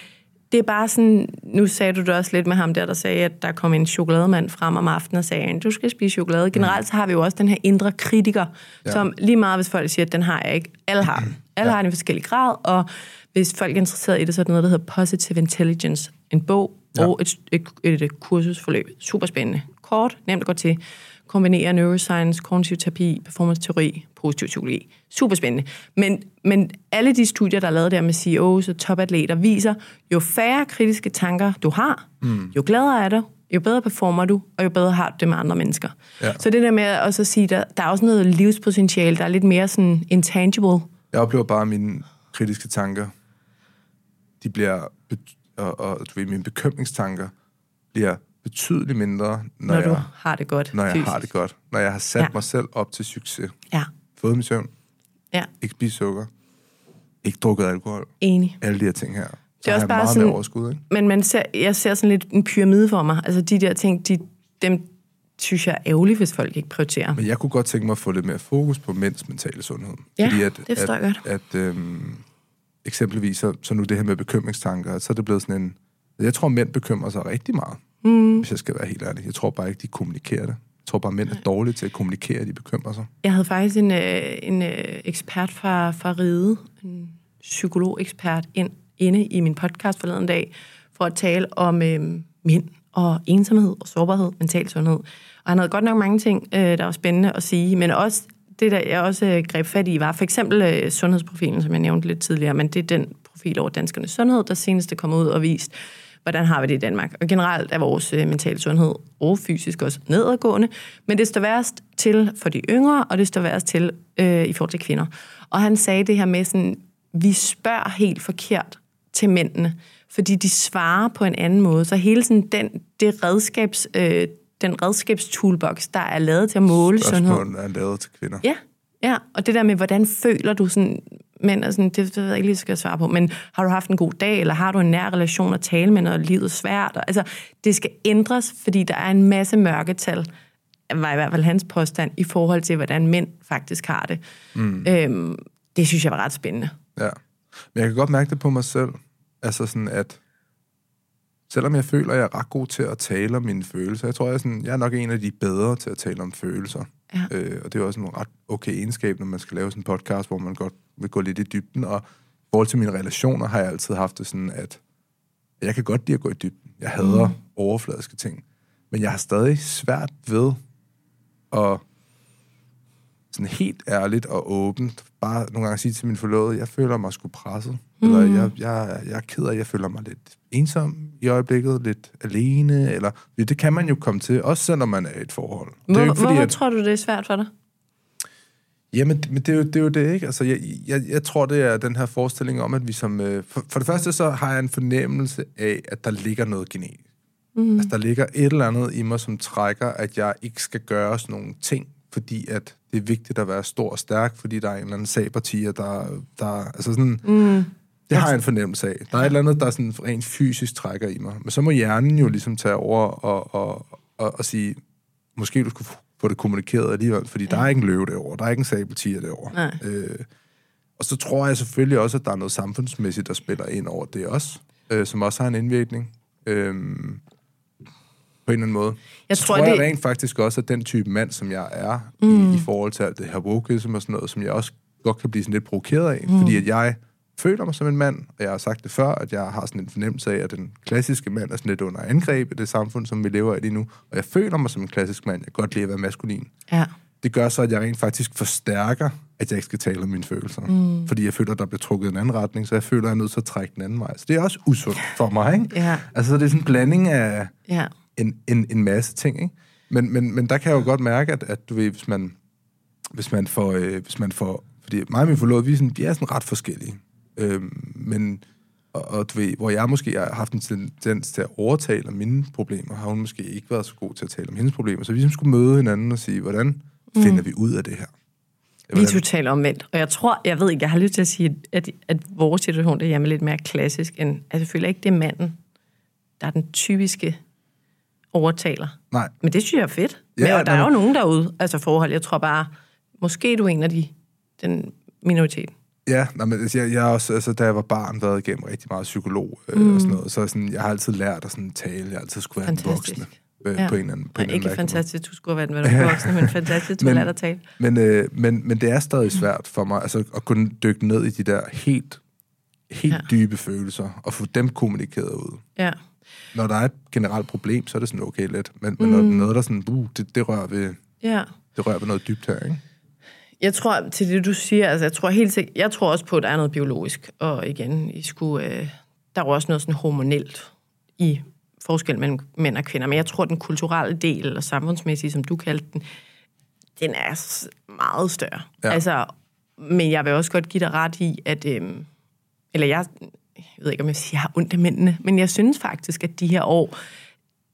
det er bare sådan, nu sagde du det også lidt med ham der, der sagde, at der kom en chokolademand frem om aftenen og sagde, du skal spise chokolade. Generelt så har vi jo også den her indre kritiker, ja. som lige meget, hvis folk siger, at den har jeg ikke, alle har den. Alle ja. har den i forskellig grad, og hvis folk er interesseret i det, så er det noget, der hedder Positive Intelligence. En bog ja. og et, et, et, et kursusforløb. Super spændende. Kort, nemt at gå til. Kombinerer neuroscience, kognitiv terapi, performance-teori, positiv psykologi. Super spændende. Men, men alle de studier, der er lavet der med CEOs og topatleter, viser, jo færre kritiske tanker du har, mm. jo gladere er du, jo bedre performer du, og jo bedre har du det med andre mennesker. Ja. Så det der med at også sige, der, der er også noget livspotentiale, der er lidt mere sådan intangible. Jeg oplever bare, at mine kritiske tanker, de bliver, og, og du ved, mine bekymringstanker bliver betydeligt mindre, når, Når du jeg, har det godt når jeg fysisk. har det godt. Når jeg har sat Ja. mig selv op til succes. Ja, Fået min søvn, ja, ikke spist sukker, ikke drukket alkohol, enig. alle de her ting her. Så Det er også bare meget sådan- mere overskud, ikke? Men man ser, jeg ser sådan lidt en pyramide for mig. Altså de der ting, de, dem synes jeg er ærgerligt, hvis folk ikke prioriterer. Men jeg kunne godt tænke mig at få lidt mere fokus på mænds mentale sundhed. Ja, Fordi at, det forstår at, jeg godt. At, øhm, eksempelvis, så, så nu det her med bekymringstanker, så er det blevet sådan en... Jeg tror, mænd bekymrer sig rigtig meget, mm. hvis jeg skal være helt ærlig. Jeg tror bare ikke, de kommunikerer det. Jeg tror bare, mænd er dårlige til at kommunikere, at de bekymrer sig. Jeg havde faktisk en, øh, en øh, ekspert fra, fra Ride, en psykologekspert, ind, inde i min podcast forleden dag, for at tale om øh, mænd og ensomhed og sårbarhed, mental sundhed. Og han havde godt nok mange ting, øh, der var spændende at sige, men også det, der jeg også øh, greb fat i, var for eksempel øh, sundhedsprofilen, som jeg nævnte lidt tidligere, men det er den profil over danskernes sundhed, der senest er kommet ud og vist, hvordan har vi det i Danmark. Og generelt er vores øh, mentale sundhed og fysisk også nedadgående, men det står værst til for de yngre, og det står værst til øh, i forhold til kvinder. Og han sagde det her med sådan, vi spørger helt forkert til mændene, fordi de svarer på en anden måde. Så hele sådan den, det redskabs, øh, den redskabstoolbox, der er lavet til at måle sundhed. Spørgsmål er lavet til kvinder. Ja, ja, og det der med, hvordan føler du sådan, men altså, det, det ved jeg ikke lige, skal jeg svare på, men har du haft en god dag, eller har du en nær relation at tale med, når livet er svært? Og, altså, det skal ændres, fordi der er en masse mørketal, var i hvert fald hans påstand, i forhold til, hvordan mænd faktisk har det. Mm. Øhm, det synes jeg var ret spændende. Ja. Men jeg kan godt mærke det på mig selv. Altså sådan, at selvom jeg føler, at jeg er ret god til at tale om mine følelser, jeg tror, jeg er, sådan, jeg er nok en af de bedre til at tale om følelser. Ja. Øh, og det er også en ret okay egenskab, når man skal lave sådan en podcast, hvor man godt vil gå lidt i dybden. Og i forhold til mine relationer har jeg altid haft det sådan, at jeg kan godt lide at gå i dybden. Jeg hader mm. overfladiske ting. Men jeg har stadig svært ved at sådan helt ærligt og åbent bare nogle gange sige til min forlovede, jeg føler mig sgu presset. Mm. Eller jeg, jeg, jeg er ked af, jeg føler mig lidt ensom i øjeblikket, lidt alene. Eller, det kan man jo komme til, også selvom man er i et forhold. Det er Hvor, jo ikke hvorfor at, tror du, det er svært for dig? Jamen, men det er, jo, det er jo det, ikke? Altså, jeg, jeg, jeg tror, det er den her forestilling om, at vi som... Øh, for, for det første, så har jeg en fornemmelse af, at der ligger noget genetisk. Mm. Altså, der ligger et eller andet i mig, som trækker, at jeg ikke skal gøre sådan nogle ting, fordi at det er vigtigt at være stor og stærk, fordi der er en eller anden sabertiger, der, der... Altså sådan... Mm. Det har jeg en fornemmelse af. Der er et eller andet, der sådan rent fysisk trækker i mig. Men så må hjernen jo ligesom tage over og, og, og, og sige, måske du skulle få det kommunikeret alligevel, fordi ja. der er ikke en løve derovre, der er ikke en sabeltiger derovre. Nej. Øh, og så tror jeg selvfølgelig også, at der er noget samfundsmæssigt, der spiller ind over det også, øh, som også har en indvirkning. Øh, på en eller anden måde. Jeg så tror, tror jeg det- rent faktisk også, at den type mand, som jeg er, mm. i, i forhold til alt det her wokeism og sådan noget, som jeg også godt kan blive sådan lidt provokeret af, mm. fordi at jeg føler mig som en mand, og jeg har sagt det før, at jeg har sådan en fornemmelse af, at den klassiske mand er sådan lidt under angreb i det samfund, som vi lever i lige nu. Og jeg føler mig som en klassisk mand. Jeg kan godt lide at være maskulin. Ja. Det gør så, at jeg rent faktisk forstærker, at jeg ikke skal tale om mine følelser. Mm. Fordi jeg føler, at der bliver trukket i en anden retning, så jeg føler, at jeg er nødt til at trække den anden vej. Så det er også usundt for mig, ikke? Ja. Altså, det er sådan en blanding af Ja. En, en, en masse ting, ikke? Men, men, men der kan jeg jo godt mærke, at, at du ved, hvis man, hvis man får, øh, hvis man får, fordi mig og min forlod, vi er sådan, vi er sådan ret forskellige. Øhm, men, og, og du ved, hvor jeg måske har haft en tendens til at overtale om mine problemer, har hun måske ikke været så god til at tale om hendes problemer. Så vi ligesom skulle møde hinanden og sige, hvordan finder vi ud af det her? Vi er Hvordan- totalt omvendt. Og jeg tror, jeg ved ikke, jeg har lyst til at sige, at, at vores situation derhjemme er lidt mere klassisk, end, altså føler ikke, det er manden, der er den typiske overtaler. Nej, Men det synes jeg er fedt. Ja, Ja, Men, der er nej, jo nogen derude, altså forhold. Jeg tror bare, måske du er en af de, den minoritet. Ja, nej, men altså, jeg, jeg har også, altså, da jeg var barn, været igennem rigtig meget psykolog øh, mm. og sådan noget, så sådan, jeg har altid lært at sådan, tale, jeg har altid skulle være den Fantastisk. voksne øh, Ja. på en eller anden, på Og en anden ikke måde. fantastisk, du skulle have været dig voksne, men fantastisk, du har Men- lært at tale. Men, øh, men, men det er stadig svært for mig altså, at kunne dykke ned i de der helt, helt Ja. ja. dybe følelser, og få dem kommunikeret ud. Ja. Når der er et generelt problem, så er det sådan okay let, men, men når Mm. det er noget, der sådan, uh, det, det, rører ved, ja. det rører ved noget dybt her, ikke? Jeg tror, til det du siger, altså jeg tror helt sikkert, jeg tror også på, at der er noget biologisk, og igen, I skulle, øh, der er også noget sådan hormonelt i forskel mellem mænd og kvinder, men jeg tror, den kulturelle del, eller samfundsmæssige, som du kaldte den, den er meget større. Ja. Altså, men jeg vil også godt give dig ret i, at, øh, eller jeg, jeg ved ikke, om jeg siger, jeg har ondt af mændene, men jeg synes faktisk, at de her år,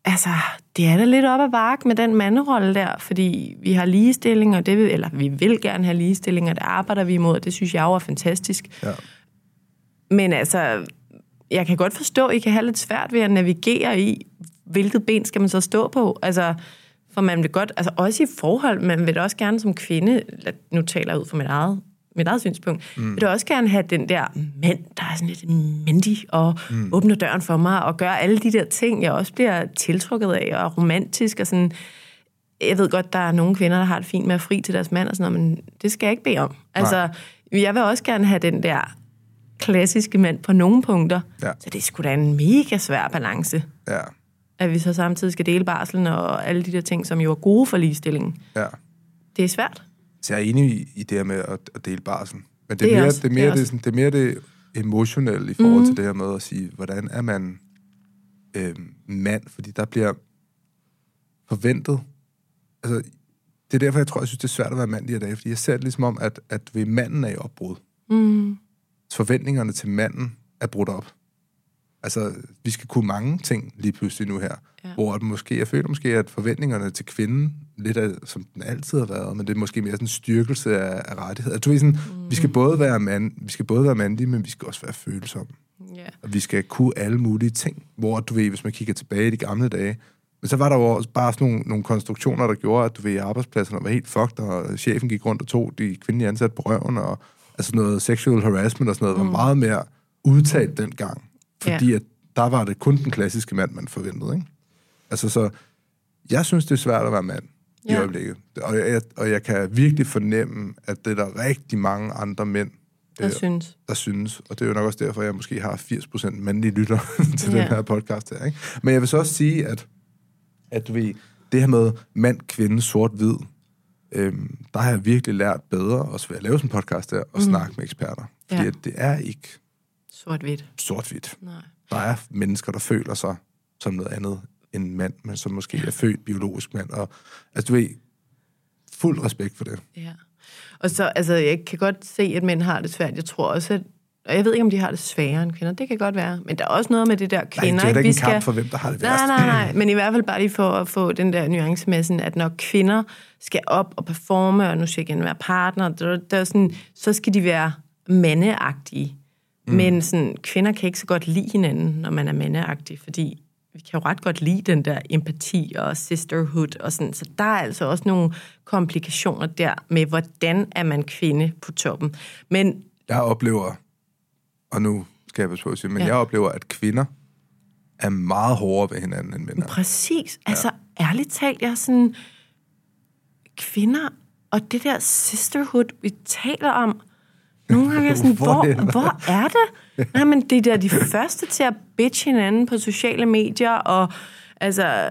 altså, det er da lidt op ad bakke med den manderolle der, fordi vi har ligestilling, og det vil, eller vi vil gerne have ligestilling, og det arbejder vi imod, og det synes jeg jo er fantastisk. Ja. Men altså, jeg kan godt forstå, at I kan have lidt svært ved at navigere i, hvilket ben skal man så stå på. Altså, for man vil godt, altså også i forhold, man vil også gerne som kvinde, nu taler jeg ud fra mit eget, mit eget synspunkt, mm. vil da også gerne have den der mand, der er sådan lidt mendig og mm. åbner døren for mig og gør alle de der ting, jeg også bliver tiltrukket af og romantisk og sådan. Jeg ved godt, der er nogle kvinder, der har det fint med at fri til deres mand og sådan noget, men det skal jeg ikke bede om. Altså, jeg vil også gerne have den der klassiske mand på nogle punkter. Ja. Så det er sgu da en mega svær balance, Ja, at vi så samtidig skal dele barselen og alle de der ting, som jo er gode for ligestillingen. ja. Det er svært. Så jeg er enig i, i det her med at, at dele barsen. Men det Det er, er mere, også- det, er det mere, er det, også- sådan, det er mere det emotionelle i forhold mm. til det her med at sige, hvordan er man øh, mand? Fordi der bliver forventet. Altså, det er derfor, jeg tror, jeg synes, det er svært at være mand her dage, fordi jeg ser det ligesom om, at, at ved manden er i opbrud. Mm. Forventningerne til manden er brudt op. Altså, vi skal kunne mange ting lige pludselig nu her. Ja. Hvor at måske, jeg føler måske, at forventningerne til kvinden, lidt af, som den altid har været, men det er måske mere sådan en styrkelse af, af rettigheder. Du ved sådan, mm. vi skal både være mand, vi skal både være mandlige, men vi skal også være følsomme. Ja. Og vi skal kunne alle mulige ting. Hvor, du ved, hvis man kigger tilbage i de gamle dage, men så var der jo også bare sådan nogle, nogle konstruktioner, der gjorde, at du ved, arbejdspladserne var helt fucked, og chefen gik rundt og tog de kvindelige ansatte på røven, og altså noget sexual harassment og sådan noget, mm. var meget mere udtalt dengang. Fordi Ja. at der var det kun den klassiske mand, man forventede, ikke? Altså så, jeg synes, det er svært at være mand i Ja. øjeblikket. Og jeg, og jeg kan virkelig fornemme, at det er der rigtig mange andre mænd, Jeg øh, synes. der synes, og det er jo nok også derfor, jeg måske har 80% mandlige lytter til Ja. den her podcast her. Ikke? Men jeg vil så også sige, at, at ved, det her med mand, kvinde, sort-hvid, øhm, der har jeg virkelig lært bedre, også ved at lave sådan en podcast der, og mm. snakke med eksperter. Fordi Ja. at det er ikke Sort-hvidt. sort-hvidt. Nej. Der er mennesker, der føler sig som noget andet end mand, men som måske er født biologisk mand. Og, altså, du ved, fuld respekt for det. Ja. Og så, altså, jeg kan godt se, at mænd har det svært. Jeg tror også, at og jeg ved ikke, om de har det sværere end kvinder. Det kan godt være. Men der er også noget med det der Nej, kvinder. det er da ikke Vi en kamp for, hvem der har det værst. Nej, nej, nej. Men i hvert fald bare lige for at få den der nuance med, sådan, at når kvinder skal op og performe, og nu skal jeg igen være partner, der, der er sådan, så skal de være mandeagtige. Mm. Men sådan, kvinder kan ikke så godt lide hinanden, når man er mandeagtig, fordi vi kan jo ret godt lide den der empati og sisterhood og sådan. Så der er altså også nogle komplikationer der med, hvordan er man kvinde på toppen. Men Jeg oplever, og nu skal jeg passe på at sige, men Ja. ja. jeg oplever, at kvinder er meget hårdere ved hinanden end mænd. Præcis. Altså, ærligt talt, jeg er sådan... Kvinder og det der sisterhood, vi taler om... Nogle gange er jeg sådan, Hvor hvor, er det? Nej, men det er der de første til at bitch hinanden på sociale medier, og altså,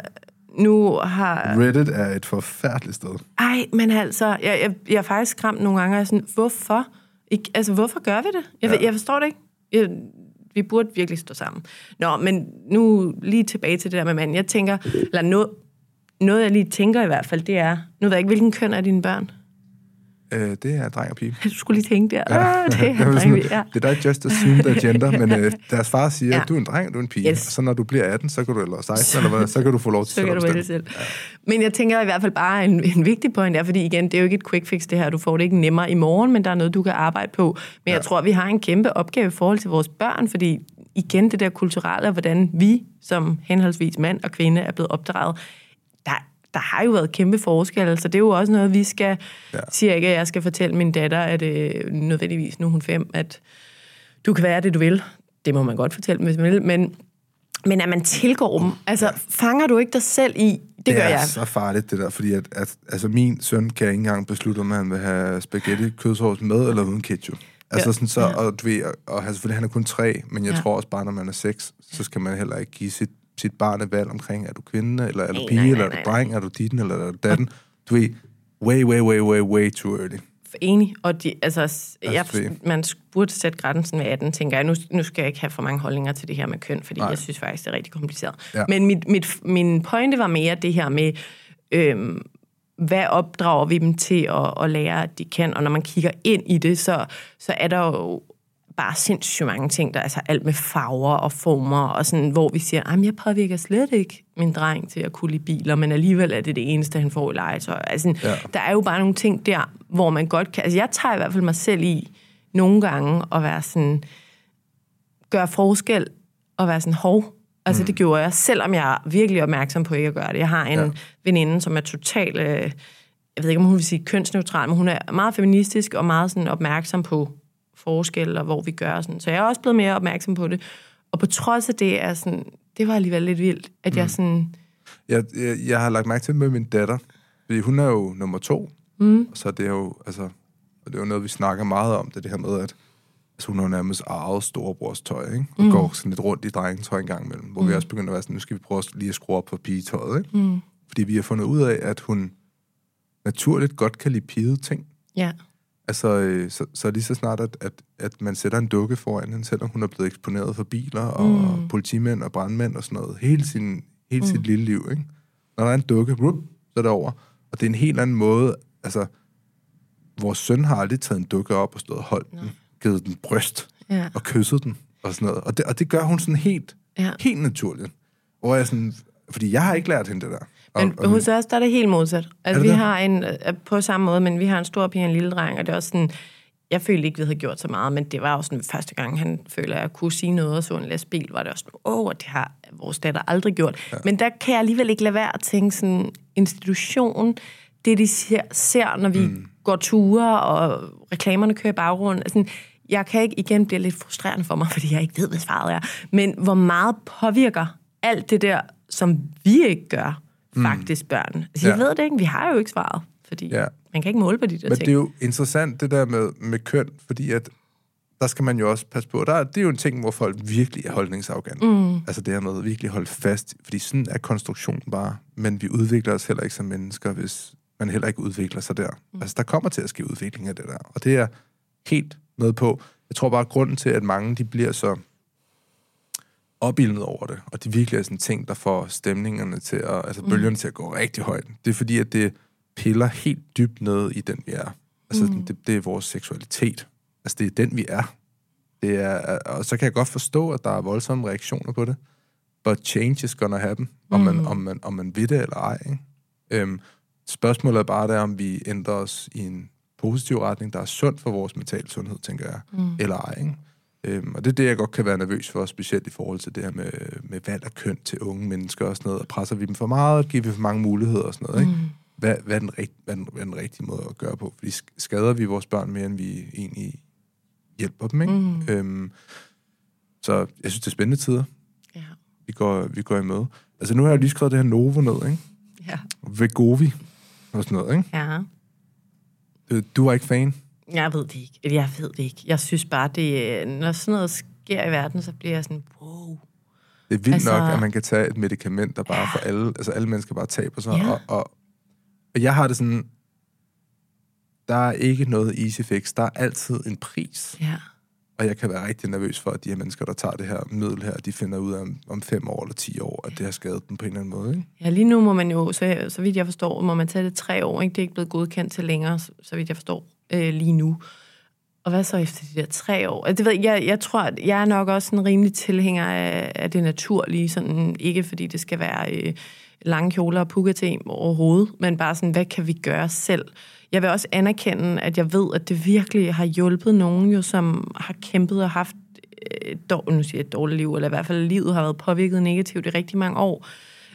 nu har... Reddit er et forfærdeligt sted. Ej, men altså, jeg, jeg, jeg er faktisk skræmt nogle gange, og er sådan, hvorfor? Ik, altså, hvorfor gør vi det? Jeg, ja. jeg forstår det ikke. Jeg, vi burde virkelig stå sammen. Nå, men nu lige tilbage til det der med mand. Jeg tænker, eller noget, noget jeg lige tænker i hvert fald, det er, nu ved jeg ikke, hvilken køn er dine børn? Øh, det er dreng og pige. Du skulle lige tænke der. Ja. det er drenge, sådan, ja. Det er der just assume their gender, men øh, deres far siger, Ja. ja. du er en dreng, og du er en pige. Yes. Yes. Så når du bliver 18, så kan du, eller 16, eller hvad, så kan du få lov til Så selv kan du vælge selv. Men jeg tænker i hvert fald bare en, en vigtig point er, fordi igen, det er jo ikke et quick fix det her. Du får det ikke nemmere i morgen, men der er noget, du kan arbejde på. Men jeg tror, vi har en kæmpe opgave i forhold til vores børn, fordi igen, det der kulturelle, og hvordan vi som henholdsvis mand og kvinde er blevet opdraget, der, har jo været kæmpe forskelle, så det er jo også noget, vi skal, ja. Siger ikke, at jeg skal fortælle min datter, at øh, nødvendigvis, nu er hun fem, at du kan være det, du vil. Det må man godt fortælle dem, hvis man vil, men, men at man tilgår dem. Altså, fanger du ikke dig selv i, det, det gør er jeg. så farligt, det der, fordi at, at, altså, min søn kan ikke engang beslutte, om han vil have spaghetti kødsovs med eller uden ketchup. Altså sådan så, og du ved, og, og han, selvfølgelig, han er kun tre, men jeg ja. tror også bare, når man er seks, så skal man heller ikke give sit, sit barn et valg omkring, er du kvinde, eller er du pige, nej, eller er du dreng, er du ditten, eller er du datten. Du ved, way, way, way, way, way too early. Enig. Og de, altså, s- jeg, Altså, man burde sætte grænsen ved 18, tænker jeg. Nu, nu skal jeg ikke have for mange holdninger til det her med køn, fordi. Nej. jeg synes faktisk, det er rigtig kompliceret. Ja. Men mit, mit, min pointe var mere det her med, øhm, hvad opdrager vi dem til at, at lære, at de kan? Og når man kigger ind i det, så, så er der jo bare sindssygt mange ting, der altså alt med farver og former, og sådan, hvor vi siger, at jeg påvirker slet ikke min dreng til at kunne lide biler, men alligevel er det det eneste, han får i legetøj. Altså, ja. Der er jo bare nogle ting der, hvor man godt kan... Altså, jeg tager i hvert fald mig selv i nogle gange at være sådan... Gøre forskel og være sådan, hov. Altså, mm. det gjorde jeg, selvom jeg er virkelig opmærksom på ikke at gøre det. Jeg har en. Ja. veninde, som er totalt... Øh, jeg ved ikke, om hun vil sige kønsneutral, men hun er meget feministisk og meget sådan opmærksom på forskel og hvor vi gør sådan. Så jeg er også blevet mere opmærksom på det. Og på trods af det er sådan, det var alligevel lidt vildt, at mm. jeg sådan, Jeg, jeg, jeg har lagt mærke til med min datter, fordi hun er jo nummer to, mm. så det er jo, altså, og det er jo noget, vi snakker meget om, det, det her med, at altså, hun har nærmest arvet storebrors tøj, ikke? Og mm. går sådan lidt rundt i drengetøj en gang imellem, hvor mm. vi også begynder at være sådan, nu skal vi prøve at lige at skrue op på pigetøjet, ikke? Mm. Fordi vi har fundet ud af, at hun naturligt godt kan lide pigede ting. ja, Altså, øh, så, så lige så snart, at, at, at man sætter en dukke foran hende, selvom hun er blevet eksponeret for biler og mm. politimænd og brandmænd og sådan noget, hele, sin, hele mm. sit lille liv, ikke? Når der er en dukke, rup, så er det over. Og det er en helt anden måde, altså, vores søn har aldrig taget en dukke op og stået og holdt den, givet den bryst Ja. og kysset den og sådan noget. Og det, og det gør hun sådan helt, Ja. helt naturligt. Hvor jeg sådan, fordi jeg har ikke lært hende det der. Og, Men hos os, der er det helt modsat. Altså, vi det? har en, øh, på samme måde, men vi har en stor pige og en lille dreng, og det er også sådan, jeg følte ikke, vi havde gjort så meget, men det var også sådan første gang, han føler, at jeg kunne sige noget og så en lastbil, var det også sådan, åh, det har vores datter aldrig gjort. Ja. Men der kan jeg alligevel ikke lade være at tænke sådan, institution, det de ser, ser når vi mm. går ture, og reklamerne kører i baggrunden, altså, jeg kan ikke igen blive lidt frustrerende for mig, fordi jeg ikke ved, hvad svaret er. Men hvor meget påvirker alt det der, som vi ikke gør, faktisk børn? Altså, jeg Ja. ved det ikke. Vi har jo ikke svaret, fordi ja. Man kan ikke måle på de der Men ting. det er jo interessant, det der med, med køn, fordi at der skal man jo også passe på. Der, er- det er jo en ting, hvor folk virkelig er holdningsarrogante. Mm. Altså det her med at virkelig holde fast, fordi sådan er konstruktionen bare. Men vi udvikler os heller ikke som mennesker, hvis man heller ikke udvikler sig der. Mm. Altså der kommer til at ske udvikling af det der, og det er helt med på. Jeg tror bare, at grunden til, at mange de bliver så opildnet over det, og det virkelig er sådan ting, der får stemningerne til at, altså bølgerne mm. til at gå rigtig højt. Det er fordi, at det piller helt dybt ned i den, vi er. Altså, mm. det, det er vores seksualitet. Altså, det er den, vi er. Det er, og så kan jeg godt forstå, at der er voldsomme reaktioner på det. But change is gonna happen, om man, om man, om man vil det eller ej. Ikke? Øhm, spørgsmålet er bare der, om vi ændrer os i en positiv retning, der er sund for vores mentale sundhed, tænker jeg, mm. eller ej. Ikke? Øhm, og det er det, jeg godt kan være nervøs for, specielt i forhold til det her med, med valg af køn til unge mennesker og sådan noget. Og presser vi dem for meget, giver vi for mange muligheder og sådan noget, ikke? Mm. Hvad, hvad, er den rigt, hvad, er den, hvad er den rigtige måde at gøre på? Fordi skader vi vores børn mere, end vi egentlig hjælper dem, ikke? Mm. Øhm, så jeg synes, det er spændende tider. Ja. Vi går, vi går i møde. Altså, nu har jeg lige skrevet det her Novo ned, ikke? Ja. Vegovi og sådan noget, ikke? Ja. Du, du var ikke fan? Jeg ved det ikke. Jeg ved det ikke. Jeg synes bare, det, når sådan noget sker i verden, så bliver jeg sådan, wow. Det er vildt altså, nok, at man kan tage et medicament, der bare ja. for alle, altså alle mennesker bare taber sig. Ja. Og, og, og jeg har det sådan, der er ikke noget easy fix. Der er altid en pris. Ja. Og jeg kan være rigtig nervøs for, at de her mennesker, der tager det her middel her, de finder ud af om, om fem år eller ti år, at det har skadet dem på en eller anden måde. Ikke? Ja, lige nu må man jo, så, så vidt jeg forstår, må man tage det tre år. Ikke? Det er ikke blevet godkendt til længere, så, så vidt jeg forstår, øh, lige nu. Og hvad så efter de der tre år? Altså, det ved, jeg, jeg tror, at jeg er nok også en rimelig tilhænger af, af det naturlige. Sådan, ikke fordi det skal være øh, lange kjoler og pukkate overhovedet, men bare sådan, hvad kan vi gøre selv? Jeg vil også anerkende, at jeg ved, at det virkelig har hjulpet nogen, jo, som har kæmpet og haft øh, et, nu siger jeg et dårligt liv, eller i hvert fald livet har været påvirket negativt i rigtig mange år.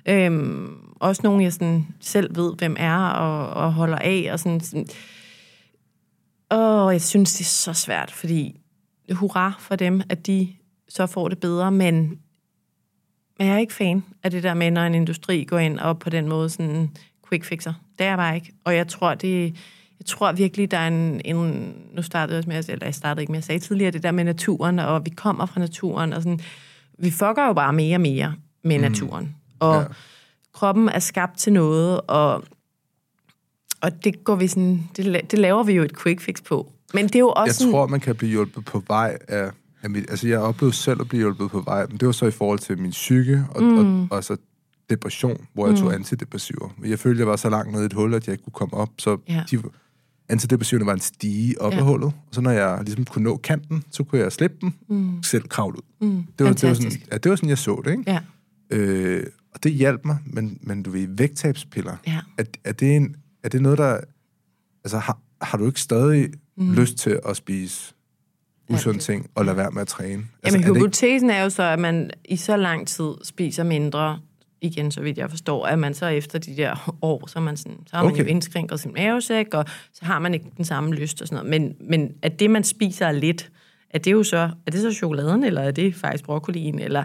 Øhm, også nogen, jeg sådan selv ved, hvem er og, og holder af. Og sådan, sådan. Åh, jeg synes, det er så svært, fordi hurra for dem, at de så får det bedre, men, jeg er ikke fan af det der med, når en industri går ind og på den måde sådan quick fixer. Det er jeg bare ikke. Og jeg tror, det, jeg tror virkelig, der er en, en nu startede jeg med, eller jeg startede ikke med, at sige tidligere, det der med naturen, og vi kommer fra naturen, og sådan, vi fucker jo bare mere og mere med mm. naturen. Og ja. kroppen er skabt til noget, og, og det går vi sådan, det, det laver vi jo et quick fix på. Men det er jo også Jeg sådan, tror, man kan blive hjulpet på vej af, af mit, altså jeg oplevede selv at blive hjulpet på vej, men det var så i forhold til min psyke, og, mm. og, og så depression, hvor jeg mm. tog antidepressiver. Jeg følte, jeg var så langt nede i et hul, at jeg ikke kunne komme op, så ja. de, antidepressiverne var en stige op ja. af hullet. Og så når jeg ligesom kunne nå kanten, så kunne jeg slippe dem, mm. selv kravle ud. Mm. Det, var, det, var sådan, ja, det var sådan, jeg så det, ikke? Ja. Øh, og det hjalp mig, men, men du ved, vægttabspiller, ja. er, er, det en, er det noget, der... Altså, har, har du ikke stadig mm. lyst til at spise usunde ting og lade være med at træne? Altså, Jamen, hypotesen er, er jo så, at man i så lang tid spiser mindre, igen, så vidt jeg forstår, at man så efter de der år, så, man sådan, så har man okay. jo indskrænket sin mavesæk, og så har man ikke den samme lyst og sådan noget. Men, men at det, man spiser er lidt, er det jo så, er det så chokoladen, eller er det faktisk broccolien, eller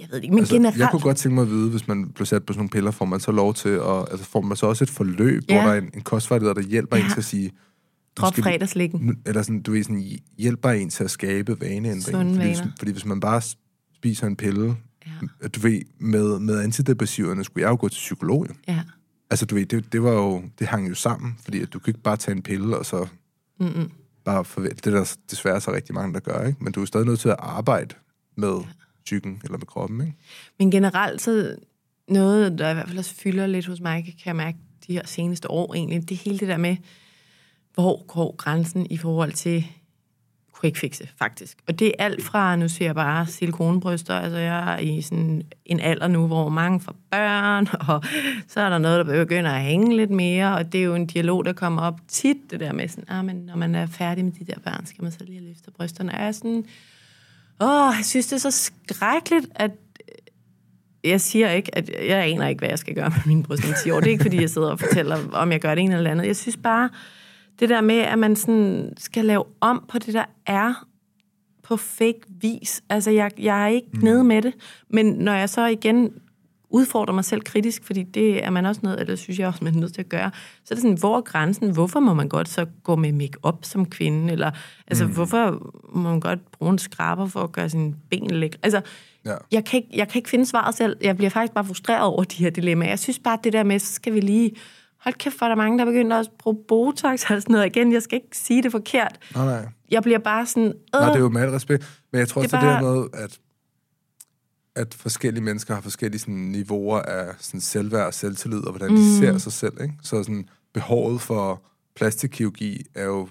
jeg ved ikke, men altså, generelt... Jeg kunne godt tænke mig at vide, hvis man bliver sat på sådan nogle piller, får man så lov til at... Altså får man så også et forløb, ja. hvor der er en, en kostvejleder, der hjælper ja. en til at sige... Drop fredagslikken. Eller sådan, du ved, sådan, hjælper en til at skabe vaneændring. Fordi, hvis, fordi hvis man bare spiser en pille, Ja. Du ved, med, med antidepressiverne skulle jeg jo gå til psykolog. Ja. Altså, du ved, det, det var jo, det hang jo sammen, fordi at du kan ikke bare tage en pille, og så Mm-mm. bare forvente. Det er der desværre så rigtig mange, der gør, ikke? Men du er stadig nødt til at arbejde med ja psyken eller med kroppen, ikke? Men generelt så noget, der i hvert fald også fylder lidt hos mig, kan jeg mærke de her seneste år egentlig, det er hele det der med, hvor går grænsen i forhold til quick fixe, faktisk. Og det er alt fra, nu ser jeg bare, silikonebryster, altså jeg er i sådan en alder nu, hvor mange får børn, og så er der noget, der begynder at hænge lidt mere, og det er jo en dialog, der kommer op tit, det der med sådan, ah, men når man er færdig med de der børn, skal man så lige løfte brysterne. Og jeg er sådan, åh, jeg synes, det er så skrækkeligt, at jeg siger ikke, at jeg aner ikke, hvad jeg skal gøre med mine bryster om 10 år. Det er ikke, fordi jeg sidder og fortæller, om jeg gør det ene eller andet. Jeg synes bare, det der med, at man sådan skal lave om på det, der er på fake vis. Altså, jeg, jeg er ikke mm. nede med det. Men når jeg så igen udfordrer mig selv kritisk, fordi det er man også nødt, eller synes jeg også, man er nødt til at gøre, så er det sådan, hvor er grænsen? Hvorfor må man godt så gå med make-up som kvinde? Eller, altså, mm. hvorfor må man godt bruge en skraber for at gøre sin ben lækre? Altså, ja. jeg, kan ikke, jeg kan ikke finde svaret selv. Jeg bliver faktisk bare frustreret over de her dilemmaer. Jeg synes bare, at det der med, så skal vi lige hold kæft, for der er mange, der begynder at bruge Botox og sådan noget. Igen, jeg skal ikke sige det forkert. Nej, nej. Jeg bliver bare sådan... Øh, nej, det er jo med al respekt. Men jeg tror også, det, bare... det er noget, at, at forskellige mennesker har forskellige sådan, niveauer af sådan, selvværd og selvtillid, og hvordan mm. de ser sig selv. Ikke? Så sådan, behovet for plastikkirurgi er jo,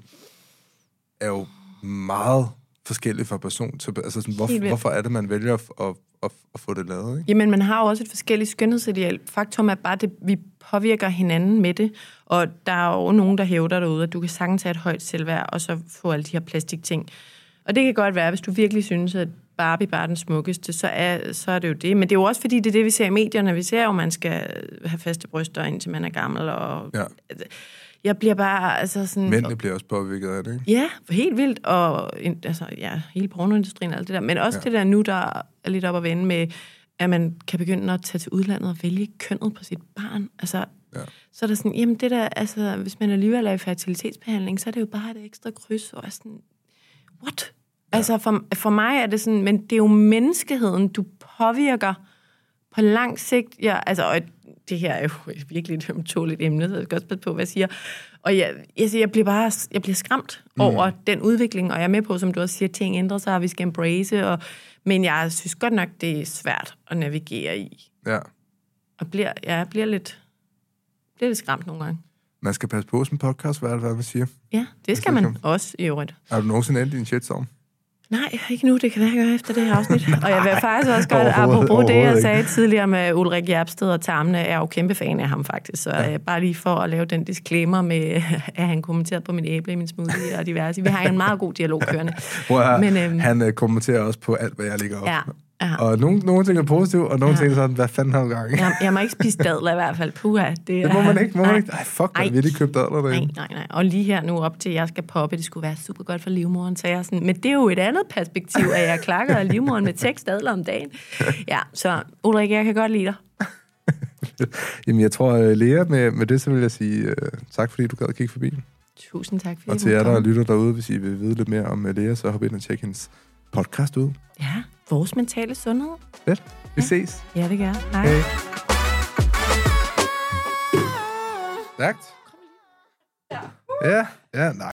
er jo meget forskelligt fra person til... Altså, sådan, hvor, hvorfor er det, man vælger at, at, at, at få det lavet? Ikke? Jamen, man har jo også et forskelligt skønhedsideal. Faktum er bare, at vi påvirker hinanden med det. Og der er jo nogen, der hævder derude, at du kan sagtens have et højt selvværd, og så få alle de her plastikting. Og det kan godt være, hvis du virkelig synes, at Barbie bare den smukkeste, så er, så er det jo det. Men det er jo også fordi, det er det, vi ser i medierne. Vi ser jo, at man skal have faste bryster, indtil man er gammel. Og Ja. Jeg bliver bare altså sådan... Mændene bliver også påvirket af det, ikke? Ja, helt vildt. Og altså, ja, hele pornoindustrien og alt det der. Men også ja. det der nu, der er lidt op at vende med, at man kan begynde at tage til udlandet og vælge kønnet på sit barn. Altså, Ja. så er der sådan, jamen det der, altså, hvis man alligevel er i fertilitetsbehandling, så er det jo bare et ekstra kryds, og er sådan, what? Ja. Altså, for, for mig er det sådan, men det er jo menneskeheden, du påvirker på lang sigt. Ja, altså, og det her er jo virkelig et ømtåligt emne, så jeg skal også passe på, hvad jeg siger. Og jeg, jeg, jeg bliver bare jeg bliver skræmt mm. over den udvikling, og jeg er med på, som du også siger, ting ændrer sig, og vi skal embrace, og, men jeg synes godt nok, det er svært at navigere i. Ja. Og bliver, ja, jeg bliver lidt, bliver lidt skræmt nogle gange. Man skal passe på som podcast, hvad hvad man siger. Ja, det skal man også i øvrigt. Er du nogensinde endt i en shitstorm? Nej, ikke nu. Det kan være, jeg gør efter det her afsnit. Og jeg vil faktisk også godt, apropos det, jeg sagde tidligere med Ulrik Jerpsted og Tarmene, er jo kæmpe fan af ham faktisk. Så ja. bare lige for at lave den disclaimer med, at han kommenterede på min æble i min smoothie og diverse. Vi har en meget god dialog kørende. Prøv at, Men, øhm, han øh, kommenterer også på alt, hvad jeg lægger op. Ja, ja. Og nogle, nogle ting er positive, og nogle Ja. ting er sådan, hvad fanden har du gang i? Jeg, jeg må ikke spise dadler i hvert fald. Puha, det, Det må man ikke, må man nej. ikke. Ej, fuck, man vil ikke købe dadler Nej, derinde. nej, nej. Og lige her nu op til, at jeg skal poppe, det skulle være super godt for livmoren, så jeg er sådan, men det er jo et andet perspektiv, at jeg klakker livmoren med tekst adler om dagen. Ja, så Ulrik, jeg kan godt lide dig. Jamen, jeg tror, uh, Lea, med, med det, så vil jeg sige uh, tak, fordi du gad at kigge forbi. Tusind tak, fordi Og til jer, der lytter derude, hvis I vil vide lidt mere om uh, Lea, så hop ind og tjek hendes podcast ud. Ja, vores mentale sundhed. Fedt. Vi Ja. ses. Ja, det gør. Hej. Hej. Stærkt. Ja, ja, nej.